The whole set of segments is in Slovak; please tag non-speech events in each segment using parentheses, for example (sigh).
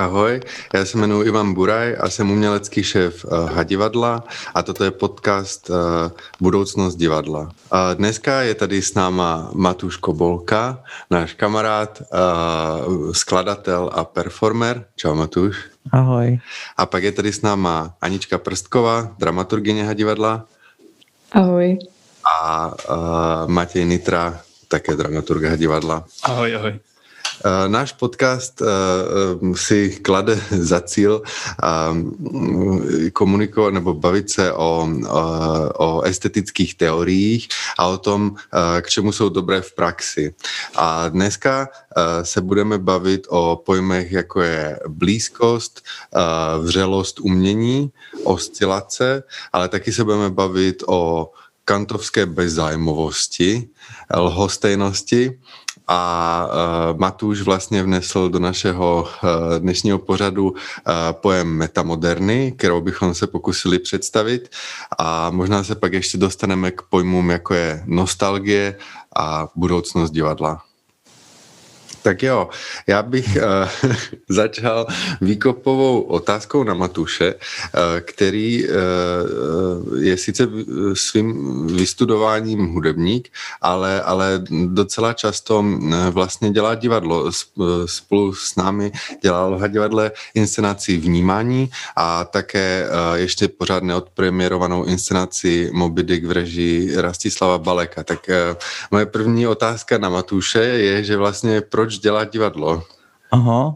ahoj, já se jmenuji Ivan Buraj a jsem umělecký šéf uh, Hadivadla a toto je podcast uh, Budoucnost divadla. Dneska je tady s náma Matuš Kobolka, náš kamarád, uh, skladatel a performer. Čau Matuš. Ahoj. A pak je tady s náma Anička Prstková, dramaturgyně Hadivadla. Ahoj. A uh, Matěj Nitra, také dramaturga divadla. Ahoj, ahoj. Eh, náš podcast eh, eh, si klade za cíl komunikovat nebo bavit se o, o estetických teoriích a o tom, k čemu jsou dobré v praxi. A dneska se budeme bavit o pojmech, jako je blízkost, vřelost umění, oscilace, ale taky se budeme bavit o kantovské bezzájmovosti, lhostejnosti a uh, Matuš vlastně vnesl do našeho uh, dnešního pořadu uh, pojem metamoderny, kterou bychom se pokusili představit a možná se pak ještě dostaneme k pojmům, jako je nostalgie a budoucnost divadla. Tak jo, já bych uh, (laughs) začal výkopovou otázkou na Matuše, uh, který uh, je sice svým vystudováním hudebník, ale, ale docela často vlastně dělá divadlo. Spolu s námi dělal v divadle inscenaci Vnímání a také uh, ještě pořád neodpremierovanou inscenaci Moby Dick v režii Rastislava Baleka. Tak uh, moje první otázka na Matuše je, že vlastně proč proč dělá divadlo? Aha,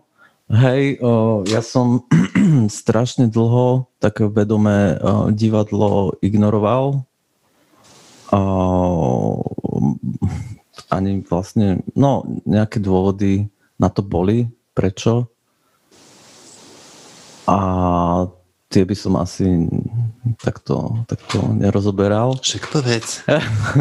hej, o, ja som (clears throat) strašne dlho také vedomé divadlo ignoroval. O, ani vlastne, no, nejaké dôvody na to boli, prečo. A tie by som asi takto, takto nerozoberal. Však povedz.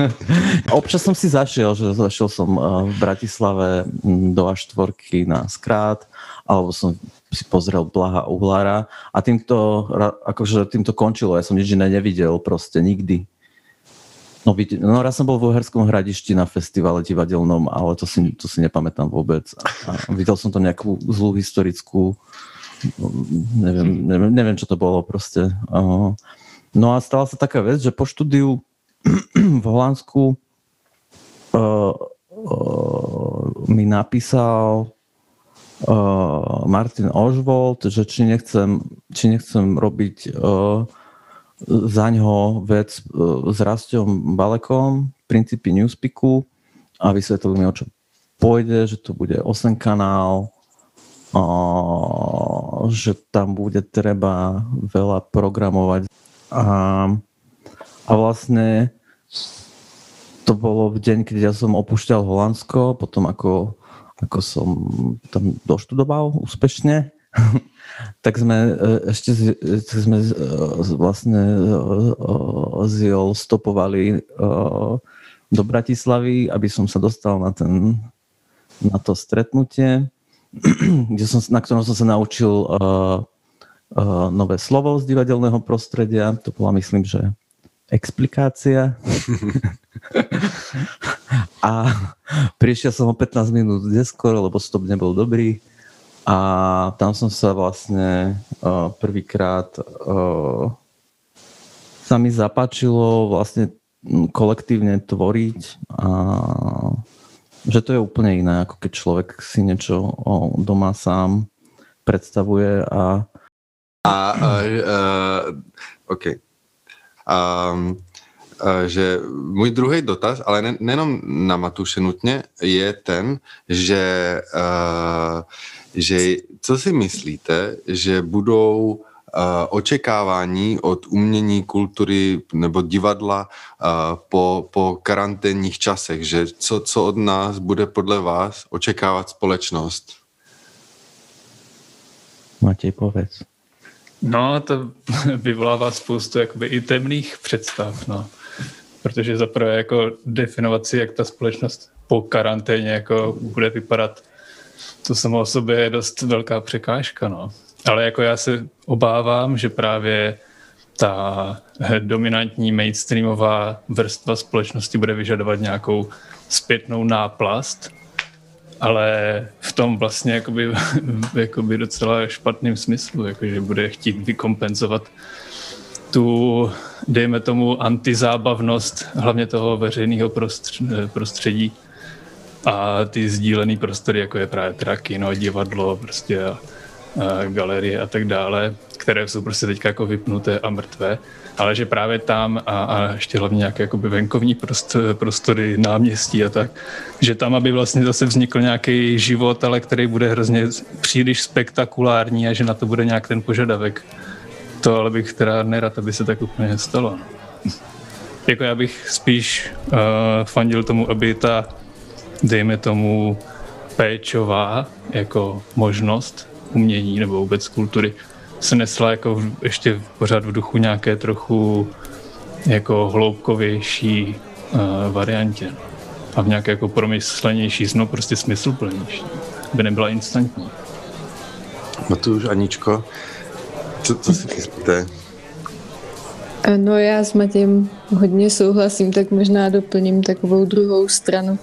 (laughs) Občas som si zašiel, že zašiel som eh, v Bratislave mm, do A4 na skrát, alebo som si pozrel Blaha Uhlára a týmto, akože týmto končilo. Ja som nič iné nevidel proste nikdy. No, no raz som bol v Uherskom hradišti na festivale divadelnom, ale to si, to si nepamätám vôbec. A videl som to nejakú zlú historickú neviem, neviem, neviem, čo to bolo proste. No a stala sa taká vec, že po štúdiu (clears throat) v Holandsku uh, uh, mi napísal uh, Martin Ožvold, že či nechcem, či nechcem robiť za ňo vec s Rastom Balekom, princípy Newspeaku a vysvetlil mi, o čo pôjde, že to bude 8 kanál, že tam bude treba veľa programovať. A, a vlastne to bolo v deň, keď ja som opúšťal Holandsko, potom ako, ako som tam doštudoval úspešne, (laughs) tak sme e, ešte tak sme e, vlastne z e, JOL stopovali do Bratislavy, aby som sa dostal na, ten, na to stretnutie. (clears throat) kde som, na ktorom som sa naučil uh, uh, nové slovo z divadelného prostredia. To bola, myslím, že explikácia. (laughs) a prišiel som o 15 minút neskôr, lebo stop nebol dobrý. A tam som sa vlastne uh, prvýkrát uh, sa mi zapáčilo vlastne kolektívne tvoriť a že to je úplne iné, ako keď človek si niečo doma sám predstavuje a... A, uh, uh, OK. Um, uh, že můj druhý dotaz, ale ne, nejenom na Matuše nutně, je ten, že, uh, že co si myslíte, že budou očekávání od umění, kultury nebo divadla po, po karanténních časech, že co, co od nás bude podle vás očekávat společnost? Matěj, povedz. No, to (laughs) vyvolává spoustu jakoby i temných představ, no. Protože zaprvé jako definovat si, jak ta společnost po karanténě jako bude vypadat, to samo o sobě je dost velká překážka, no. Ale jako já se obávám, že právě ta dominantní mainstreamová vrstva společnosti bude vyžadovat nějakou zpětnou náplast ale v tom vlastně jakoby, (laughs) jakoby docela špatným smyslu, jakože bude chtít vykompenzovat tu, dejme tomu, antizábavnost hlavně toho veřejného prostředí a ty sdílené prostory, jako je právě teda kino, divadlo, prostě a galerie a tak dále, které jsou prostě teďka jako vypnuté a mrtvé, ale že právě tam a, a ještě hlavně nějaké jakoby venkovní prostory, náměstí a tak, že tam, aby vlastně zase vznikl nějaký život, ale který bude hrozně příliš spektakulární a že na to bude nějak ten požadavek. To ale bych teda nerad, aby se tak úplně stalo. jako já bych spíš uh, fandil tomu, aby ta, dejme tomu, péčová jako možnost umění nebo vůbec kultury se nesla jako v, ještě pořád v duchu nějaké trochu jako hloubkovější uh, variantě. A v nějaké jako promyslenější, no prostě smysluplnější. By nebyla instantní. No tu už Aničko, co, co si myslíte? No já s Matějem hodně souhlasím, tak možná doplním takovou druhou stranu,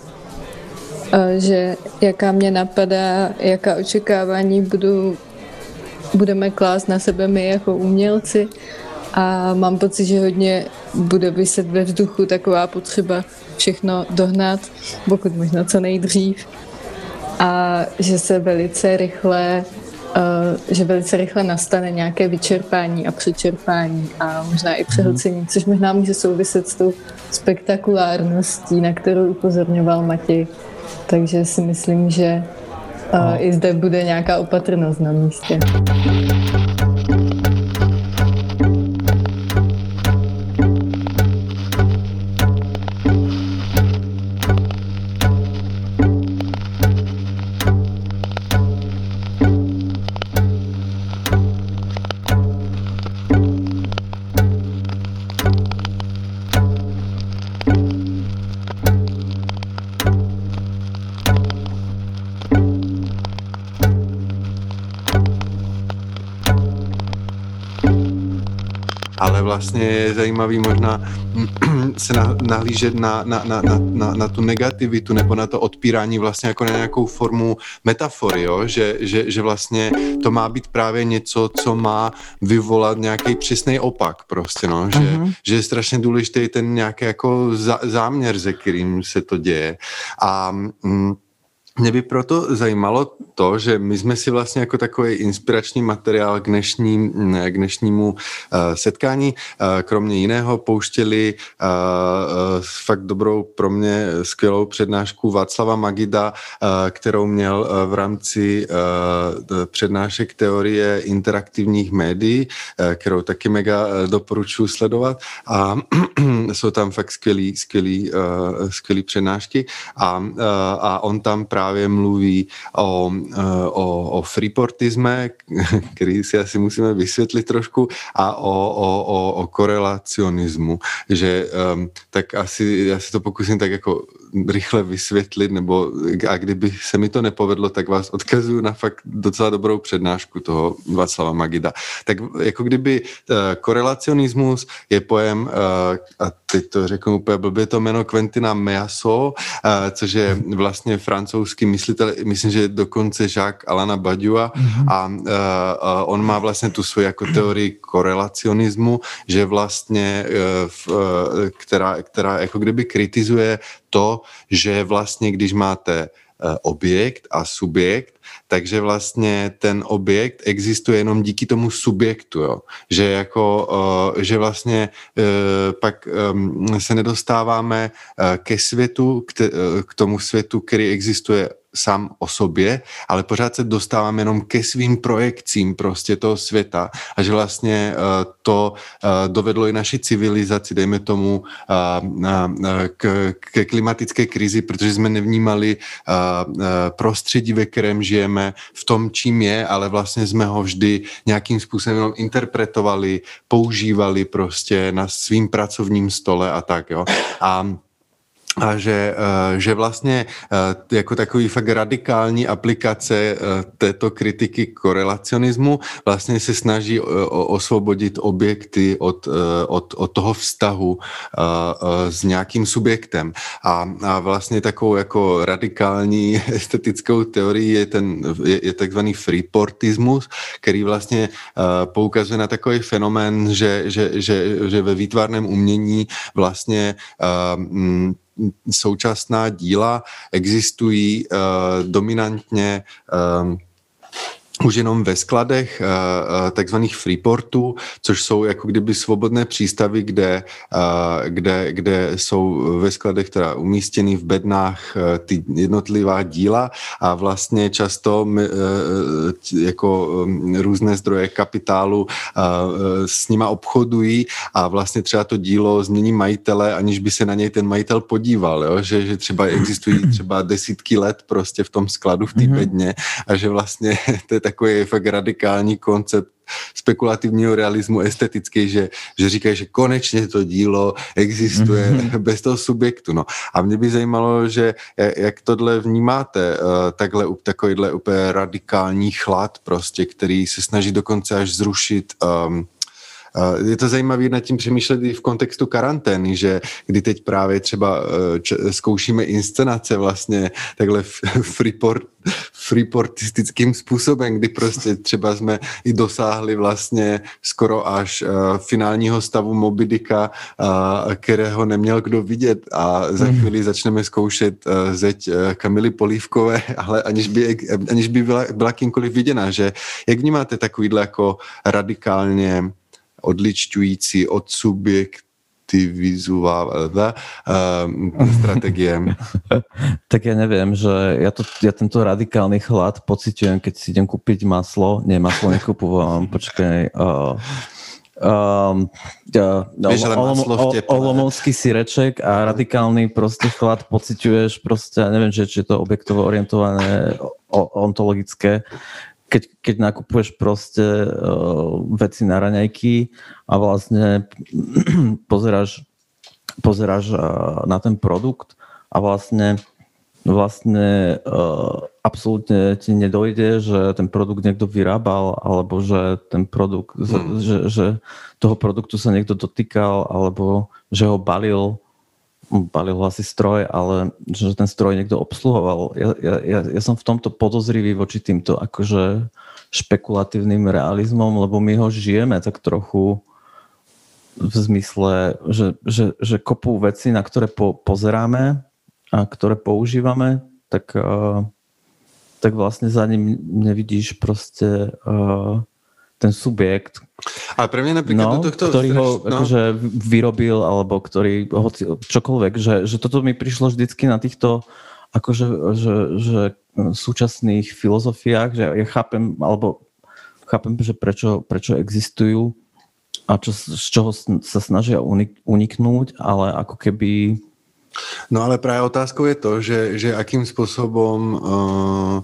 že jaká mě napadá, jaká očekávání budu budeme klást na sebe my jako umělci a mám pocit, že hodně bude vyset ve vzduchu taková potřeba všechno dohnat, pokud možno co nejdřív a že se velice rychle že velice rychle nastane nějaké vyčerpání a přečerpání a možná i přehlcení, což možná může souviset s tou spektakulárností, na kterou upozorňoval Matěj. Takže si myslím, že uh, i zde bude nějaká opatrnost na místě. Vlastně je zajímavý možná (clears throat) se nahlížet na, na, na, na, na, na tu negativitu nebo na to odpírání vlastně jako na nějakou formu metafory, jo? Že, že, že vlastně to má být právě něco, co má vyvolat nějaký přesný opak prostě, no? Že, uh-huh. že je strašně důležitý ten nějaký jako záměr, ze kterým se to děje. A mm, mě by proto zajímalo to, že my jsme si vlastně jako takový inspirační materiál k, dnešní, k dnešnímu uh, setkání, uh, kromě jiného pouštěli uh, fakt dobrou pro mě skvělou přednášku Václava Magida, kterou měl v rámci přednášek teorie interaktivních médií, kterou taky mega doporučuji sledovat. A (clears throat) jsou tam fakt skvělý, skvělý, přednášky. A, a on tam právě právě mluví o, eh, o, o freeportisme, (laughs) který si asi musíme vysvětlit trošku, a o, o, o, o korelacionismu, že um, tak asi já si to pokusím tak jako rychle vysvětlit, nebo a kdyby se mi to nepovedlo, tak vás odkazuju na fakt docela dobrou přednášku toho Václava Magida. Tak jako kdyby uh, korelacionismus je pojem, uh, a teď to řeknu úplně blbě, to jméno Quentina Measo, uh, což je vlastně francouzský myslitel, myslím, že dokonce Jacques Alana Badiua mm-hmm. a on má vlastně tu svoji jako teorii korelacionismu, že vlastně, která, která jako kdyby kritizuje to, že vlastně, když máte eh, objekt a subjekt, takže vlastně ten objekt existuje jenom díky tomu subjektu, jo. Že jako, uh, že vlastně uh, pak se nedostáváme ke světu, k tomu světu, který existuje sám o sobě, ale pořád se dostávám jenom ke svým projekcím prostě toho světa a že vlastně uh, to uh, dovedlo i naši civilizaci, dejme tomu, uh, k, ke klimatické krizi, protože jsme nevnímali prostředí, ve kterém žijeme, v tom, čím je, ale vlastně jsme ho vždy nějakým způsobem interpretovali, používali prostě na svým pracovním stole a tak, jo. A a že, eh, že vlastně jako takový fakt radikální aplikace eh, této kritiky korelacionismu vlastně se snaží osvobodit objekty od, od, od toho vztahu s nějakým subjektem. A, a vlastně takovou jako radikální (laughs) estetickou teorií je, ten, je, je takzvaný freeportismus, který vlastně poukazuje na takový fenomén, že, že, že, že ve výtvarném umění vlastně současná díla existují uh, dominantně uh, už jenom ve skladech eh, eh, takzvaných freeportů, což jsou jako kdyby svobodné přístavy, kde, eh, kde, kde jsou ve skladech teda umístěny v bednách ty jednotlivá díla a vlastně často jako mm, různé zdroje kapitálu s nima obchodují a vlastně třeba to dílo změní majitele, aniž by se na něj ten majitel podíval, jo? Že, že třeba existují třeba desítky let prostě v tom skladu v té mm-hmm. bedně a že vlastně (laughs) to je takový fakt radikální koncept spekulativního realismu estetický, že, že říkají, že konečně to dílo existuje mm-hmm. bez toho subjektu. No. A mě by zajímalo, že jak tohle vnímáte, uh, takhle, takovýhle úplně radikální chlad prostě, který se snaží dokonce až zrušit um, je to zajímavé nad tím přemýšlet i v kontextu karantény, že kdy teď právě třeba eh, zkoušíme inscenace vlastně takhle (laughs) freeport, freeportistickým způsobem, kdy prostě třeba jsme i dosáhli vlastně skoro až uh, finálního stavu uh, kterého neměl kdo vidět a za mhm. chvíli začneme zkoušet uh, zeď Kamily Polívkové, ale aniž by, aniž by byla, byla kýmkoliv viděna, že jak vnímáte takovýhle jako radikálně odličťující od subjekt uh, strategie? (laughs) tak ja neviem, že ja, to, ja tento radikálny chlad pociťujem, keď si idem kúpiť maslo. Nie, maslo nekupujem, počkaj. Uh, um, uh, Vieš, Olomovský sireček a radikálny proste chlad pociťuješ proste, neviem, že, či je to objektovo orientované, ontologické, keď, keď nakupuješ proste uh, veci na raňajky a vlastne (clears throat) pozeráš, pozeráš uh, na ten produkt a vlastne vlastne uh, absolútne ti nedojde, že ten produkt niekto vyrábal, alebo že ten produkt, hmm. že, že toho produktu sa niekto dotýkal, alebo že ho balil balil asi stroj, ale že ten stroj niekto obsluhoval. Ja, ja, ja, som v tomto podozrivý voči týmto akože špekulatívnym realizmom, lebo my ho žijeme tak trochu v zmysle, že, že, že kopu veci, na ktoré po, pozeráme a ktoré používame, tak, uh, tak vlastne za ním nevidíš proste uh, ten subjekt, a pre mňa napríklad no, do tohto... ktorý ho no. akože vyrobil, alebo ktorý hoci, čokoľvek, že, že toto mi prišlo vždycky na týchto akože že, že súčasných filozofiách, že ja chápem, alebo chápem, že prečo, prečo existujú a čo, z čoho sa snažia uniknúť, ale ako keby No ale práve otázkou je to, že, že akým spôsobom uh,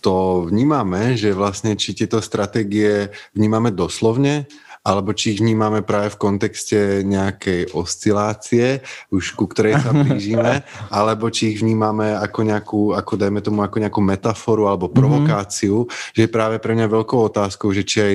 to vnímame, že vlastne či tieto stratégie vnímame doslovne, alebo či ich vnímame práve v kontexte nejakej oscilácie, už ku ktorej sa (laughs) blížime, alebo či ich vnímame ako nejakú, ako dajme tomu, ako nejakú metaforu alebo mhm. provokáciu, mm-hmm. že je práve pre mňa veľkou otázkou, že či aj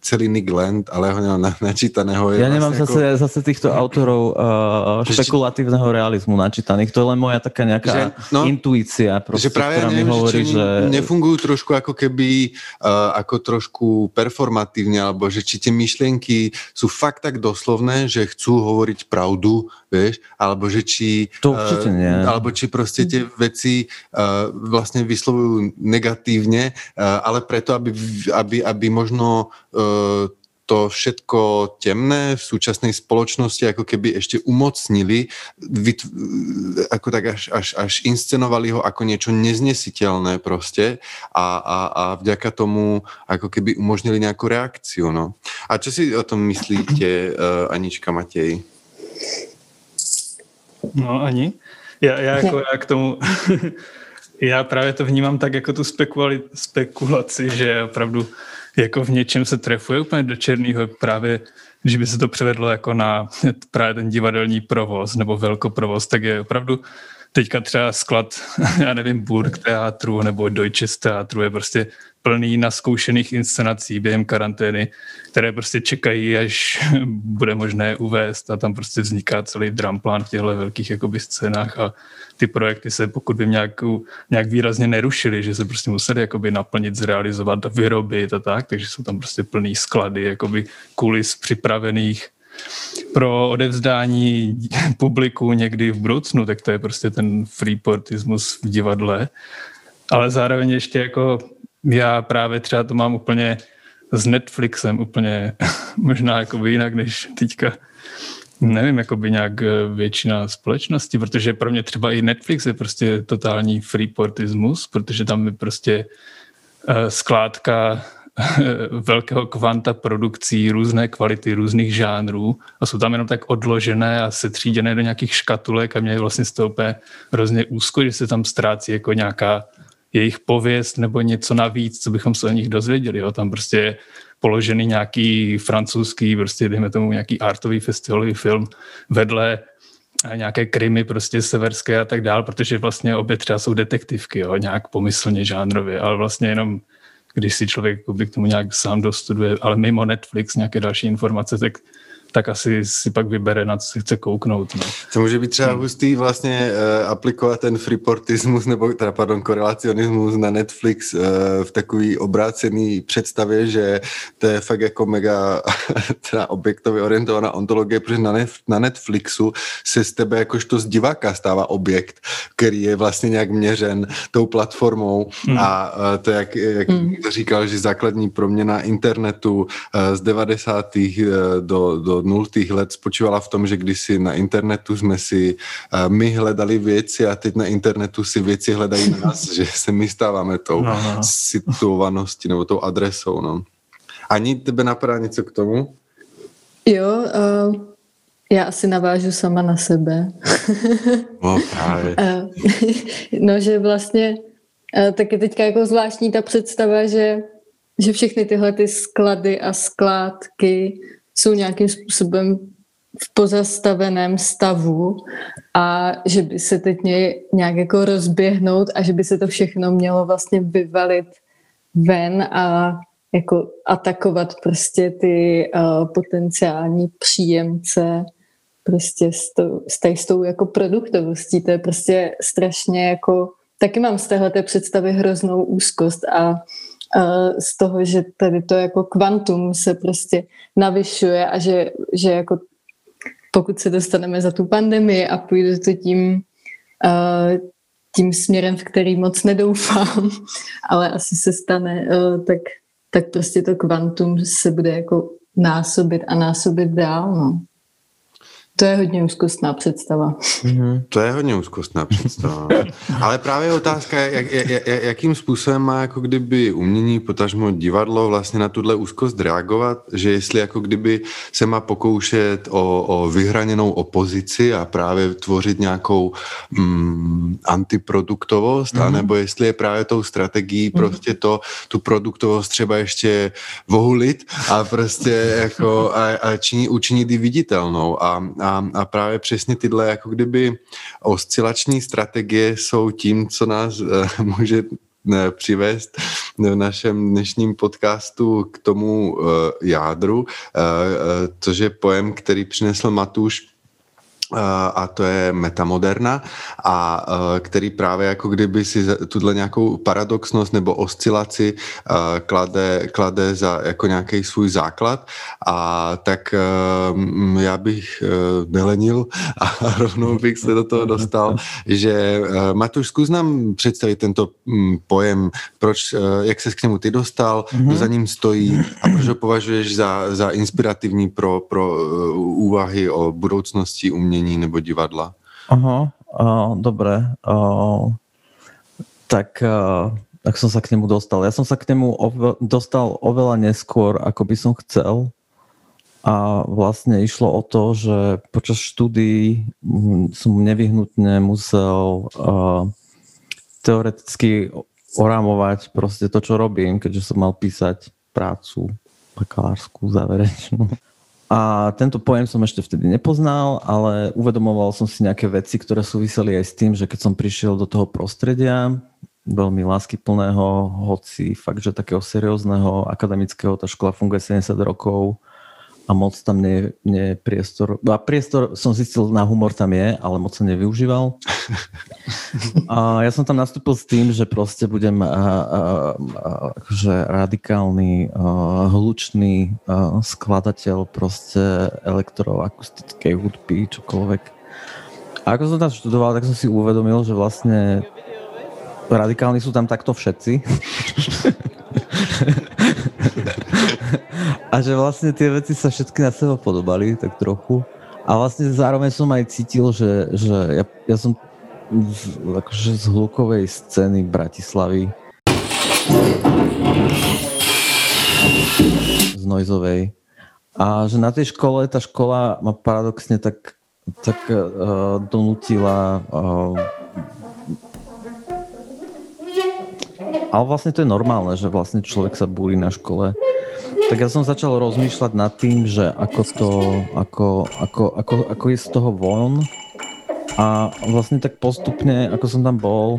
celý Nick Land, ale ho na, načítaného je Ja nemám vlastne zase, ako... zase týchto autorov uh, špekulatívneho realizmu načítaných, to je len moja taká nejaká že, no, intuícia, proste, že práve ktorá neviem, mi hovorí, že... nefungujú trošku ako keby, uh, ako trošku performatívne, alebo že či tie myšlienky myšlienky sú fakt tak doslovné, že chcú hovoriť pravdu, vieš, alebo že či... To určite nie. Uh, alebo či proste tie veci uh, vlastne vyslovujú negatívne, uh, ale preto, aby, aby, aby možno uh, to všetko temné v súčasnej spoločnosti ako keby ešte umocnili, vyt, ako tak až, až, až inscenovali ho ako niečo neznesiteľné proste a, a, a vďaka tomu ako keby umožnili nejakú reakciu. No. A čo si o tom myslíte, uh, Anička Matej? No, Ani? Já, já, jako, já k tomu... (laughs) já právě to vnímám tak jako tu spekulaci, že opravdu jako v něčem se trefuje úplně do černého právě když by se to převedlo jako na právě ten divadelní provoz nebo velkoprovoz, tak je opravdu teďka třeba sklad, (laughs) já nevím, Burg teatru nebo Deutsches teatru je prostě plný naskoušených inscenací během karantény, které prostě čekají, až (laughs) bude možné uvést a tam prostě vzniká celý dramplán v těchto velkých jakoby scénách a ty projekty se, pokud by nějak, nějak výrazně nerušily, že se prostě museli jakoby naplnit, zrealizovat, vyrobit a tak, takže jsou tam prostě plný sklady jakoby kulis připravených pro odevzdání (laughs) publiku někdy v budoucnu, tak to je prostě ten freeportismus v divadle. Ale zároveň ještě jako já právě třeba to mám úplně s Netflixem úplně (laughs) možná jako jinak než teďka nevím, jako by nějak eh, většina společnosti, protože pro mě třeba i Netflix je prostě totální freeportismus, protože tam je prostě eh, skládka (laughs) velkého kvanta produkcí, různé kvality, různých žánrů a jsou tam jenom tak odložené a setříděné do nějakých škatulek a mě je vlastně z toho úplně hrozně úzko, že se tam ztrácí jako nějaká jejich pověst nebo něco navíc, co bychom se o nich dozvěděli. Jo. Tam prostě je položený nějaký francouzský, prostě dejme tomu nějaký artový festivalový film vedle nějaké krymy prostě severské a tak dál, protože vlastně obě třeba jsou detektivky, jo, nějak pomyslně žánrově, ale vlastně jenom když si člověk k tomu nějak sám dostuduje, ale mimo Netflix nějaké další informace, tak tak asi si pak vybere, na co si chce kouknout. No. To může být třeba hustý vlastně uh, aplikovat ten freeportismus, nebo teda, pardon, korelacionismus na Netflix uh, v takový obrácený představě, že to je fakt jako mega (laughs) teda objektově orientovaná ontologie, protože na, nef- na Netflixu se z tebe jakožto z diváka stává objekt, který je vlastně nějak měřen tou platformou hmm. a uh, to, jak, jak hmm. říkal, že základní proměna internetu uh, z 90. Uh, do, do nultých let spočívala v tom, že když si na internetu jsme si uh, my hledali věci a teď na internetu si věci hledají nás, že se my stáváme tou no, no. situovaností nebo tou adresou. No. Ani tebe napadá něco k tomu? Jo, uh, já asi navážu sama na sebe. (laughs) No právě. uh, (laughs) no, že vlastně uh, taky teďka jako zvláštní ta představa, že že všechny tyhle ty sklady a skládky jsou nějakým způsobem v pozastaveném stavu a že by se teď nějak jako rozběhnout a že by se to všechno mělo vlastně vyvalit ven a jako atakovat prostě ty uh, potenciální příjemce prostě s, to, s, tady, s tou jako produktovostí. To je prostě strašně jako, taky mám z téhle představy hroznou úzkost a z toho, že tady to jako kvantum se prostě navyšuje a že, že jako pokud se dostaneme za tu pandemii a půjde to tím, tím směrem, v který moc nedoufám, (laughs) ale asi se stane, tak, tak prostě to kvantum se bude jako násobit a násobit dál. No. To je hodně úzkostná představa. Mm-hmm. To je hodně úzkostná představa. (laughs) Ale právě otázka jak, jak, jakým způsobem má jako kdyby umění, potažmo divadlo vlastně na tuhle úzkost reagovat, že jestli jako kdyby se má pokoušet o, o vyhraněnou opozici a právě tvořit nějakou mm, antiproduktovost, mm-hmm. anebo jestli je právě tou strategií mm-hmm. prostě to, tu produktovost třeba ještě vohulit a prostě jako a, a činit, učinit ji viditelnou a, a a, a právě přesně tyhle jako kdyby oscilační strategie jsou tím, co nás uh, (laughs) může eh, přivést v našem dnešním podcastu k tomu uh, jádru, což je pojem, který přinesl Matuš a to je metamoderna, a který právě jako kdyby si tuhle nějakou paradoxnost nebo oscilaci klade, klade za jako nějaký svůj základ. A tak já bych e, nelenil a (laughs) rovnou bych se do toho dostal, že e, Matuš, zkus nám představit tento pojem, proč, e, jak se k němu ty dostal, kdo za ním stojí a proč ho považuješ za, za inspirativní pro, pro úvahy o budoucnosti umění umění nebo divadla? Aha, uh, dobre. Uh, tak, uh, tak som sa k nemu dostal. Ja som sa k nemu ove, dostal oveľa neskôr, ako by som chcel. A vlastne išlo o to, že počas štúdií som nevyhnutne musel uh, teoreticky orámovať proste to, čo robím, keďže som mal písať prácu bakalárskú záverečnú. A tento pojem som ešte vtedy nepoznal, ale uvedomoval som si nejaké veci, ktoré súviseli aj s tým, že keď som prišiel do toho prostredia, veľmi láskyplného, hoci fakt, že takého seriózneho akademického, tá škola funguje 70 rokov, a moc tam nie, nie je priestor. A priestor som zistil, na humor tam je, ale moc sa nevyužíval. (laughs) A ja som tam nastúpil s tým, že proste budem a, a, a, akože radikálny, a, hlučný a, skladateľ proste elektroakustickej hudby, čokoľvek. A ako som tam študoval, tak som si uvedomil, že vlastne radikálni sú tam takto všetci. (laughs) a že vlastne tie veci sa všetky na seba podobali, tak trochu. A vlastne zároveň som aj cítil, že, že ja, ja som z, akože z hlukovej scény Bratislavy z Noizovej. A že na tej škole, tá škola ma paradoxne tak, tak uh, donutila uh, ale vlastne to je normálne, že vlastne človek sa búri na škole tak ja som začal rozmýšľať nad tým, že ako to, ako, ako, ako, ako je z toho von. A vlastne tak postupne, ako som tam bol,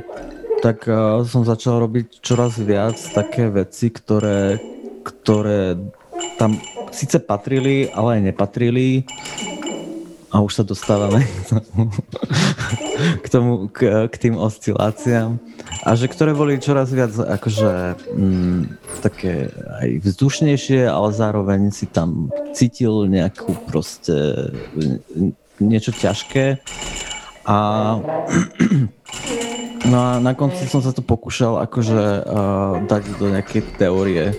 tak uh, som začal robiť čoraz viac také veci, ktoré, ktoré tam síce patrili, ale aj nepatrili a už sa dostávame k tomu, k, k tým osciláciám. A že ktoré boli čoraz viac akože mm, také aj vzdušnejšie, ale zároveň si tam cítil nejakú proste niečo ťažké. A (clears throat) no a na konci som sa to pokúšal akože uh, dať do nejakej teórie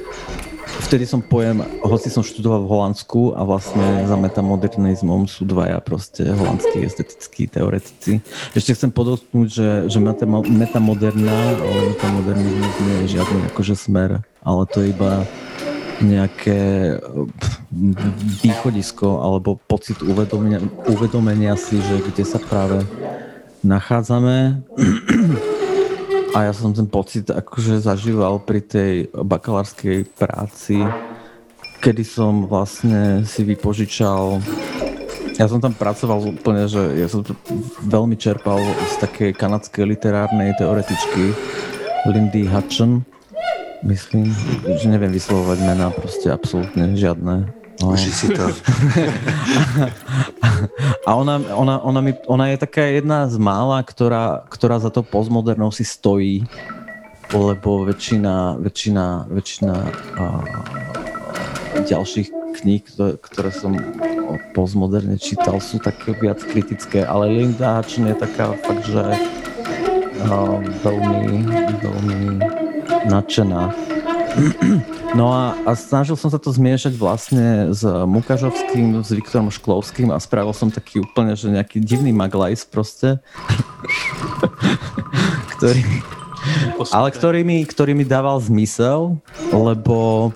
vtedy som pojem, hoci som študoval v Holandsku a vlastne za metamodernizmom sú dvaja proste holandskí estetickí teoretici. Ešte chcem podotknúť, že, že metamoderná, ale metamodernizmus nie je žiadny akože smer, ale to je iba nejaké východisko alebo pocit uvedomenia, uvedomenia si, že kde sa práve nachádzame (clears throat) a ja som ten pocit akože zažíval pri tej bakalárskej práci, kedy som vlastne si vypožičal ja som tam pracoval úplne, že ja som to veľmi čerpal z takej kanadskej literárnej teoretičky Lindy Hutchin, myslím, že neviem vyslovovať mená, proste absolútne žiadne. No. Uži si to. (laughs) A ona, ona, ona, mi, ona je taká jedna z mála, ktorá, ktorá za to postmodernou si stojí, lebo väčšina, väčšina, väčšina uh, ďalších kníh, ktoré som postmoderne čítal, sú také viac kritické, ale Linda Hutchin je taká fakt, že uh, veľmi, veľmi nadšená (clears throat) No a, a snažil som sa to zmiešať vlastne s Mukažovským, s Viktorom Šklovským a spravil som taký úplne, že nejaký divný maglajs proste, (laughs) ktorý, ale ktorý mi, ktorý mi dával zmysel, lebo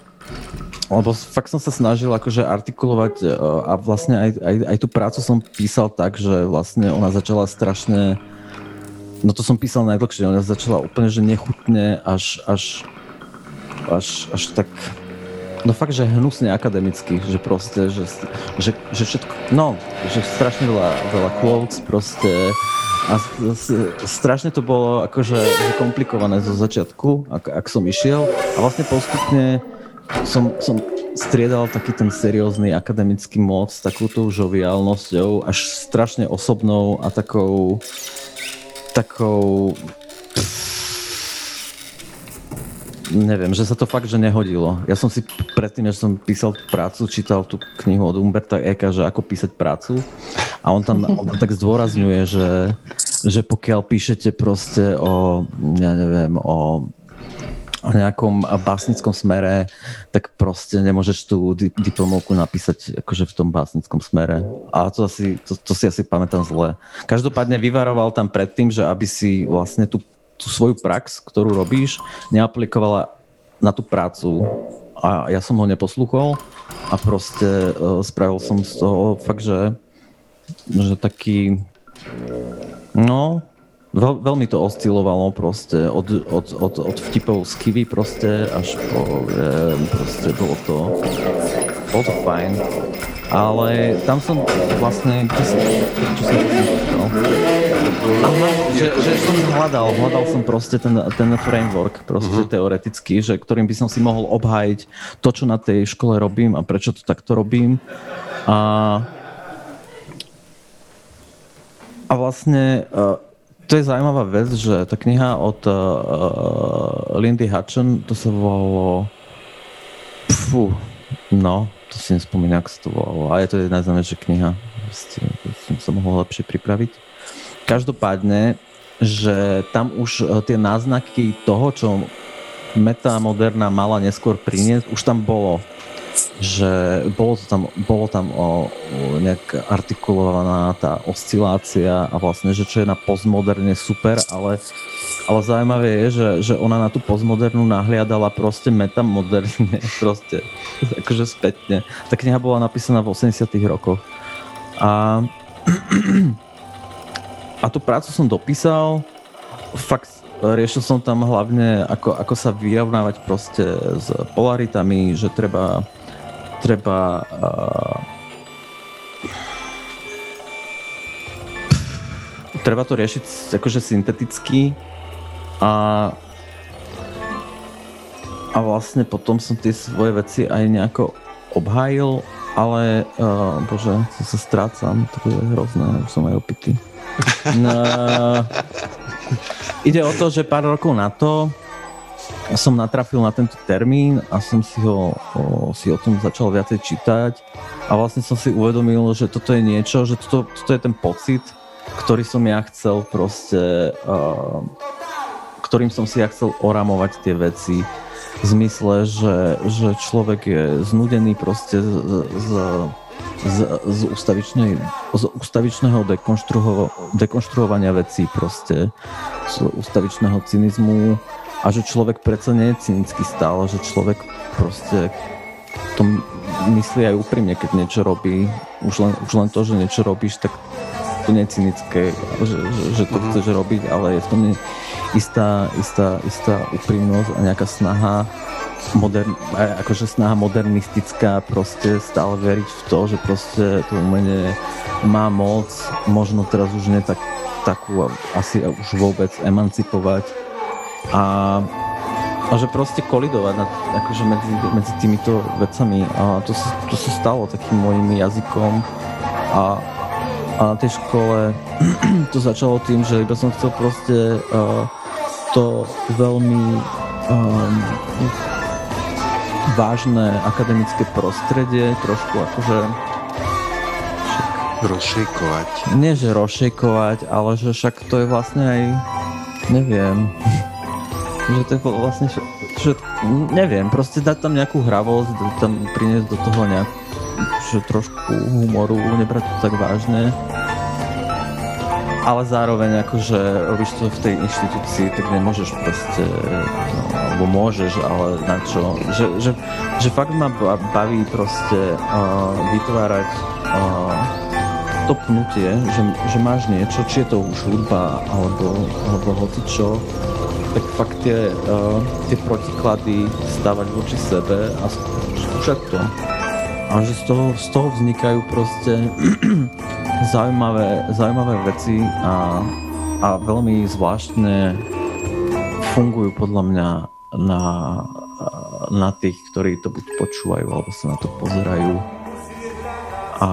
lebo fakt som sa snažil akože artikulovať e, a vlastne aj, aj, aj tú prácu som písal tak, že vlastne ona začala strašne no to som písal najdlhšie, ona začala úplne, že nechutne až, až až, až tak No fakt, že hnusne akademicky, že proste, že, že, že všetko, no, že strašne veľa, veľa quotes proste a strašne to bolo akože komplikované zo začiatku, ak, ak som išiel. A vlastne postupne som, som striedal taký ten seriózny akademický moc s takouto žoviálnosťou až strašne osobnou a takou takou neviem, že sa to fakt, že nehodilo. Ja som si predtým, než som písal prácu, čítal tú knihu od Umberta Eka, že ako písať prácu a on tam, on tam tak zdôrazňuje, že, že pokiaľ píšete proste o, ja neviem, o o nejakom básnickom smere, tak proste nemôžeš tú di- diplomovku napísať akože v tom básnickom smere. A to, asi, to, to si asi pamätám zle. Každopádne vyvaroval tam predtým, že aby si vlastne tú tú svoju prax, ktorú robíš, neaplikovala na tú prácu. A ja som ho neposlúchol a proste uh, spravil som z toho fakt, že, že taký, no, Veľ, veľmi to oscilovalo proste od, od, od, od vtipov z kivy proste až po, e, proste bolo to, bolo to fajn. Ale tam som vlastne, čo čo som no. že, že som hľadal, hľadal som proste ten, ten framework proste uh-huh. teoretický, že ktorým by som si mohol obhájiť to, čo na tej škole robím a prečo to takto robím. A, a vlastne uh, to je zaujímavá vec, že tá kniha od uh, Lindy Hutchen, to sa volalo Pfú, no, to si nespomínam, ako sa to volalo. A je to jedna najznámejšia kniha. Proste, som sa mohol lepšie pripraviť. Každopádne, že tam už e, tie náznaky toho, čo metamoderná mala neskôr priniesť, už tam bolo že bolo, to tam, bolo tam o, o nejak artikulovaná tá oscilácia a vlastne, že čo je na postmoderne super, ale, ale zaujímavé je, že, že ona na tú postmodernu nahliadala proste metamoderne, (laughs) proste akože spätne. Tá kniha bola napísaná v 80 rokoch. A, (clears throat) a tú prácu som dopísal, fakt riešil som tam hlavne, ako, ako sa vyrovnávať proste s polaritami, že treba treba uh, treba to riešiť akože synteticky a a vlastne potom som tie svoje veci aj nejako obhájil, ale uh, bože, to sa strácam, to je hrozné, už som aj opitý. (laughs) No, ide o to, že pár rokov na to som natrafil na tento termín a som si ho o, si o tom začal viacej čítať. A vlastne som si uvedomil, že toto je niečo, že toto, toto je ten pocit, ktorý som ja chcel proste, uh, ktorým som si ja chcel oramovať tie veci. V zmysle, že, že človek je znudený proste z, z, z, z, ustavičnej, z ustavičného dekonštruho, dekonštruovania vecí proste, z ustavičného cynizmu, a že človek predsa nie je cynický stále, že človek proste to myslí aj úprimne, keď niečo robí. Už len, už len to, že niečo robíš, tak to nie je cynické, že, že, že to mm-hmm. chceš robiť, ale je v tom istá, istá, istá úprimnosť a nejaká snaha modern, akože snaha modernistická proste stále veriť v to, že proste to umenie má moc, možno teraz už nie tak, takú asi už vôbec emancipovať a, a že proste kolidovať na, akože medzi, medzi týmito vecami. A to, to sa stalo takým môjim jazykom. A, a na tej škole (clears throat) to začalo tým, že iba som chcel proste uh, to veľmi um, vážne akademické prostredie trošku akože Rozšejkovať. Nie, že rozšejkovať, ale že však to je vlastne aj, neviem, (laughs) že to je vlastne všetko, neviem, proste dať tam nejakú hravosť, tam priniesť do toho nejakú, že trošku humoru, nebrať to tak vážne. Ale zároveň akože robíš to v tej inštitúcii, tak nemôžeš proste, no, alebo môžeš, ale na čo? Že, že, že fakt ma baví proste uh, vytvárať uh, to pnutie, že, že máš niečo, či je to už hudba, alebo, alebo hoci čo, tak fakt tie, uh, tie protiklady stavať voči sebe a skúšať to. A že z toho, z toho vznikajú proste (clears throat) zaujímavé, zaujímavé veci a, a veľmi zvláštne fungujú podľa mňa na, na tých, ktorí to buď počúvajú alebo sa na to pozerajú. A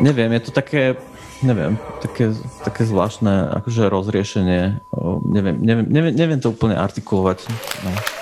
neviem, je to také neviem, také, také zvláštne akože rozriešenie, neviem, neviem, neviem, neviem to úplne artikulovať. No.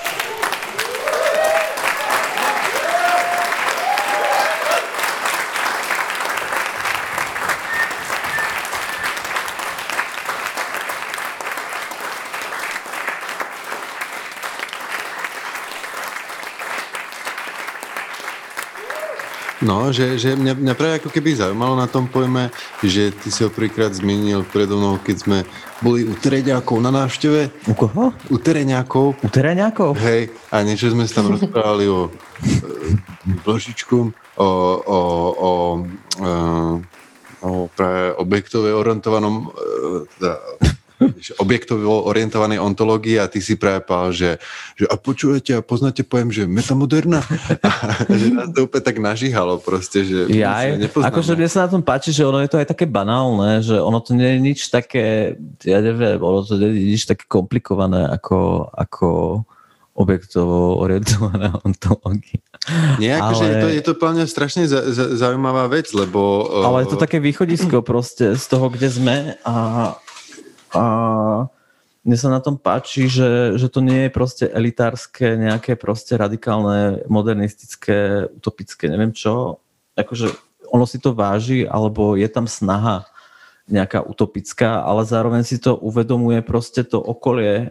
No, že, že mňa, mňa práve ako keby zaujímalo na tom pojme, že ty si ho prvýkrát zmienil predo mnou, keď sme boli u Tereňákov na návšteve. U koho? U Tereňákov. U Tereňákov? Hej, a niečo sme sa tam (laughs) rozprávali o Vložičku, o, o, o, o o práve objektově orientovanom, e, teda, (laughs) objektovo orientovanej ontológii a ty si práve pál, že, že a počujete a poznáte pojem, že metamoderna? A, (laughs) že nás to úplne tak nažíhalo proste, že ja, akože mne sa na tom páči, že ono je to aj také banálne, že ono to nie je nič také, ja neviem, ono to nie je nič také komplikované ako, ako objektovo orientovaná (laughs) ontológia. Nie, akože ale... je to, je to plne strašne za, za, zaujímavá vec, lebo... Ale je to také východisko proste z toho, kde sme a, a mne sa na tom páči, že, že to nie je proste elitárske, nejaké proste radikálne, modernistické, utopické, neviem čo. Akože ono si to váži, alebo je tam snaha nejaká utopická, ale zároveň si to uvedomuje proste to okolie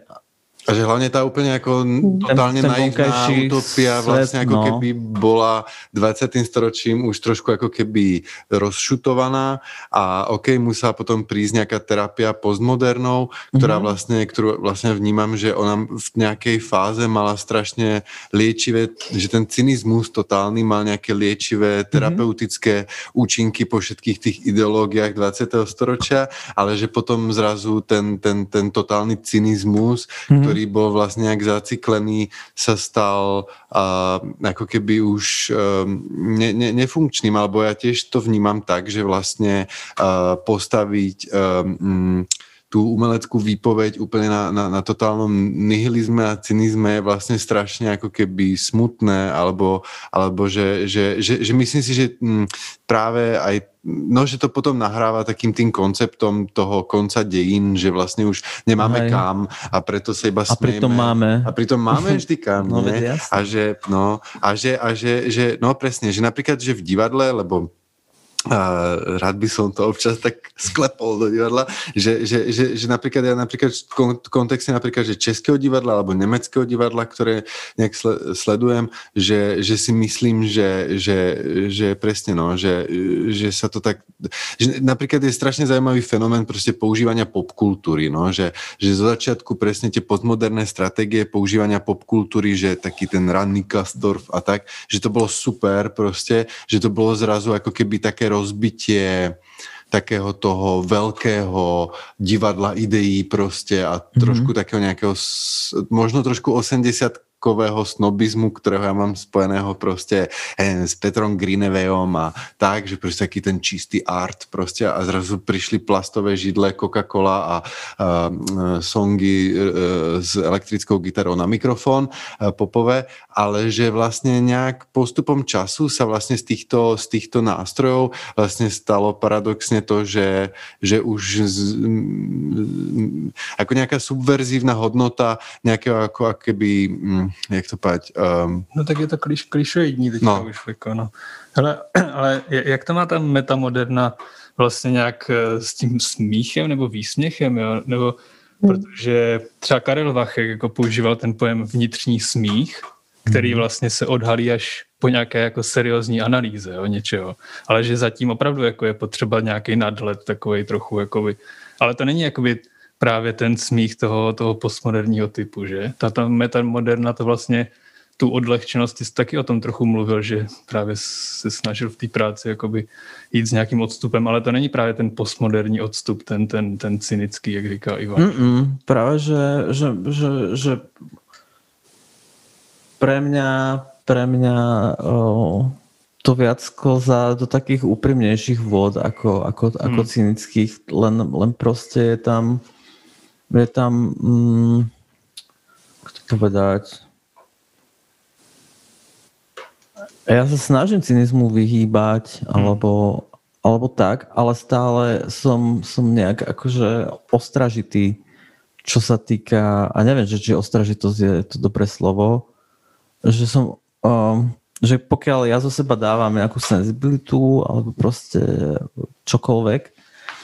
a že hlavne tá úplne ako totálne naivná utopia vlastne ako no. keby bola 20. storočím už trošku ako keby rozšutovaná a ok, musela potom prísť nejaká terapia postmodernou, ktorá mm-hmm. vlastne, ktorú vlastne vnímam, že ona v nejakej fáze mala strašne liečivé, že ten cynizmus totálny mal nejaké liečivé mhm. terapeutické mm-hmm. účinky po všetkých tých ideológiách 20. storočia, ale že potom zrazu ten, ten, ten totálny cynizmus, mm-hmm. ktorý bol vlastne nejak zaciklený, sa stal uh, ako keby už um, ne, ne, nefunkčným, alebo ja tiež to vnímam tak, že vlastne uh, postaviť um, tú umeleckú výpoveď úplne na, na, na totálnom nihilizme a cynizme je vlastne strašne ako keby smutné, alebo, alebo že, že, že, že myslím si, že m, práve aj no, že to potom nahrává takým tým konceptom toho konca dejín, že vlastne už nemáme Aj. kam a preto sa iba smieme. A pritom máme. A pritom máme (laughs) vždy kam, no, nie? A že, no, a že, a že, že, no presne, že napríklad, že v divadle, lebo a rád by som to občas tak sklepol do divadla, že, že, že, že napríklad ja napríklad v kontexte napríklad, že českého divadla alebo nemeckého divadla, ktoré nejak sledujem, že, že si myslím, že, že, že presne no, že, že sa to tak, že napríklad je strašne zaujímavý fenomén proste používania popkultúry, no, že, že zo začiatku presne tie postmoderné stratégie používania popkultúry, že taký ten ranný Kastorf a tak, že to bolo super proste, že to bolo zrazu ako keby také rozbitie takého toho veľkého divadla ideí proste a mhm. trošku mm-hmm. takého nejakého, možno trošku 80 takového snobizmu, ktorého ja mám spojeného proste eh, s Petrom Greenevejom a tak, že proste taký ten čistý art proste a zrazu prišli plastové židle Coca-Cola a, a songy e, s elektrickou gitarou na mikrofón e, popové, ale že vlastne nejak postupom času sa vlastne z týchto, z týchto nástrojov vlastne stalo paradoxne to, že, že už z, m, ako nejaká subverzívna hodnota nejakého ako keby m, jak to pať? Um... No tak je to kliš, klišoidní teďka no. už. Jako, no. Hele, (clears throat) ale jak to má ta metamoderna vlastně nějak eh, s tím smíchem nebo výsměchem, jo? nebo hmm. protože třeba Karel Vachek jako používal ten pojem vnitřní smích, který hmm. vlastně se odhalí až po nějaké jako seriózní analýze jo, něčeho. Ale že zatím opravdu jako je potřeba nějaký nadhled takový trochu, jakoby, ale to není jakoby právě ten smích toho, toho postmoderního typu, že? Ta, ta metamoderna to vlastně tu odlehčenost, ty jsi taky o tom trochu mluvil, že právě se snažil v té práci jakoby jít s nějakým odstupem, ale to není právě ten postmoderní odstup, ten, ten, ten cynický, jak říká Ivan. Mm-mm, právě, že, že, že, že pre mňa, pre mňa o, to viac sklzá do takých úprimnejších vôd ako, ako, ako mm. cynických, len, len proste je tam je tam, mm, ako to povedať, ja sa snažím cynizmu vyhýbať, hmm. alebo, alebo tak, ale stále som, som nejak akože ostražitý, čo sa týka, a neviem, že či ostražitosť je to dobré slovo, že som, um, že pokiaľ ja zo seba dávam nejakú senzibilitu alebo proste čokoľvek,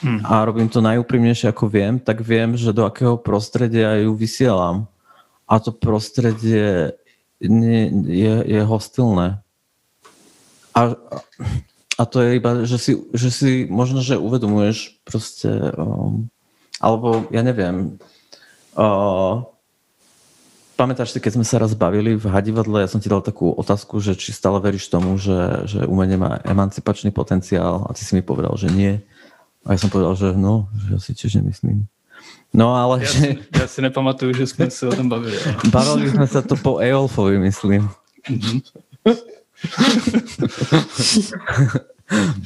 hmm. a robím to najúprimnejšie, ako viem, tak viem, že do akého prostredia ju vysielam. A to prostredie nie, je, je hostilné. A, a to je iba, že si, že si možno, že uvedomuješ proste, um, alebo ja neviem, uh, pamätáš si, keď sme sa raz bavili v Hadivadle, ja som ti dal takú otázku, že či stále veríš tomu, že, že umenie má emancipačný potenciál a ty si mi povedal, že nie. A ja som povedal, že no, že ja si tiež nemyslím. No ale... Že... si, já si nepamatuju, že jsme se o tom bavili. Ale... Bavili sme sa to po Eolfovi, myslím. Mhm.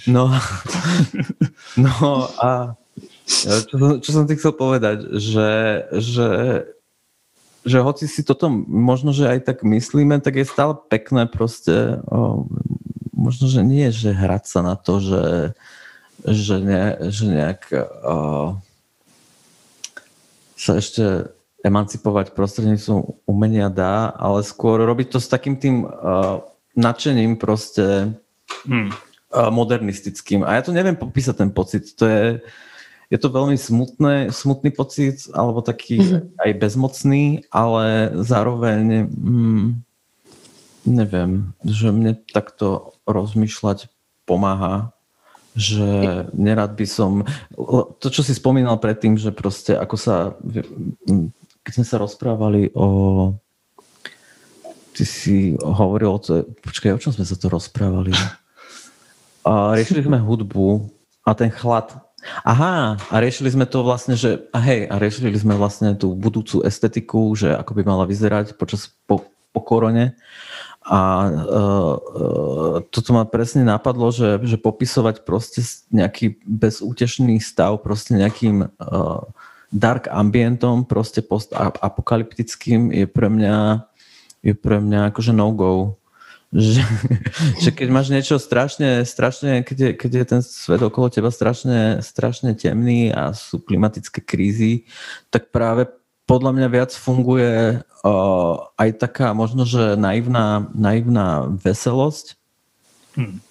No, no a čo čo som ti chcel povedať, že, že, že hoci si toto možno, že aj tak myslíme, tak je stále pekné proste, o, možno, že nie, že hrať sa na to, že, že, ne, že nejak o, sa ešte emancipovať prostredníctvom umenia dá, ale skôr robiť to s takým tým uh, nadšením proste Hmm. uh, modernistickým. A ja to neviem popísať ten pocit. To je, je to veľmi smutné, smutný pocit, alebo taký Mhm. aj bezmocný, ale zároveň mm, neviem, že mne takto rozmýšľať pomáha že nerad by som... To, čo si spomínal predtým, že proste ako sa... Keď sme sa rozprávali o... Ty si hovoril o to... Počkaj, o čom sme sa to rozprávali? A riešili sme hudbu a ten chlad. Aha, a riešili sme to vlastne, že... A hej, a riešili sme vlastne tú budúcu estetiku, že ako by mala vyzerať počas po, po korone. A uh, uh, toto ma presne napadlo, že, že popisovať proste nejaký bezútešný stav proste nejakým uh, dark ambientom, proste post-apokalyptickým je pre mňa je pre mňa akože no-go. Že, (laughs) že keď máš niečo strašne, strašne keď, je, keď je ten svet okolo teba strašne, strašne temný a sú klimatické krízy, tak práve podľa mňa viac funguje uh, aj taká možno, že naivná, naivná veselosť, Hmm.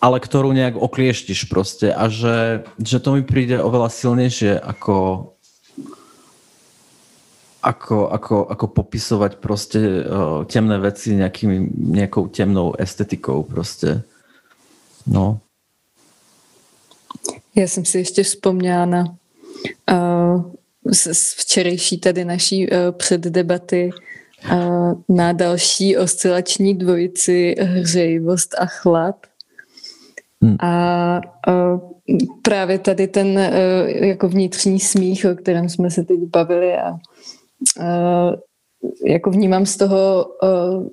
ale ktorú nejak oklieštiš proste a že, že to mi príde oveľa silnejšie ako ako, ako, ako popisovať proste uh, temné veci nejakým, nejakou temnou estetikou proste. No. Já jsem si ještě vzpomněla na uh, z, z včerejší tady naší uh, předdebaty uh, na další oscilační dvojici hřejivost a chlad. Hmm. A uh, právě tady ten uh, jako vnitřní smích, o kterém jsme se teď bavili a uh, jako vnímám z toho uh,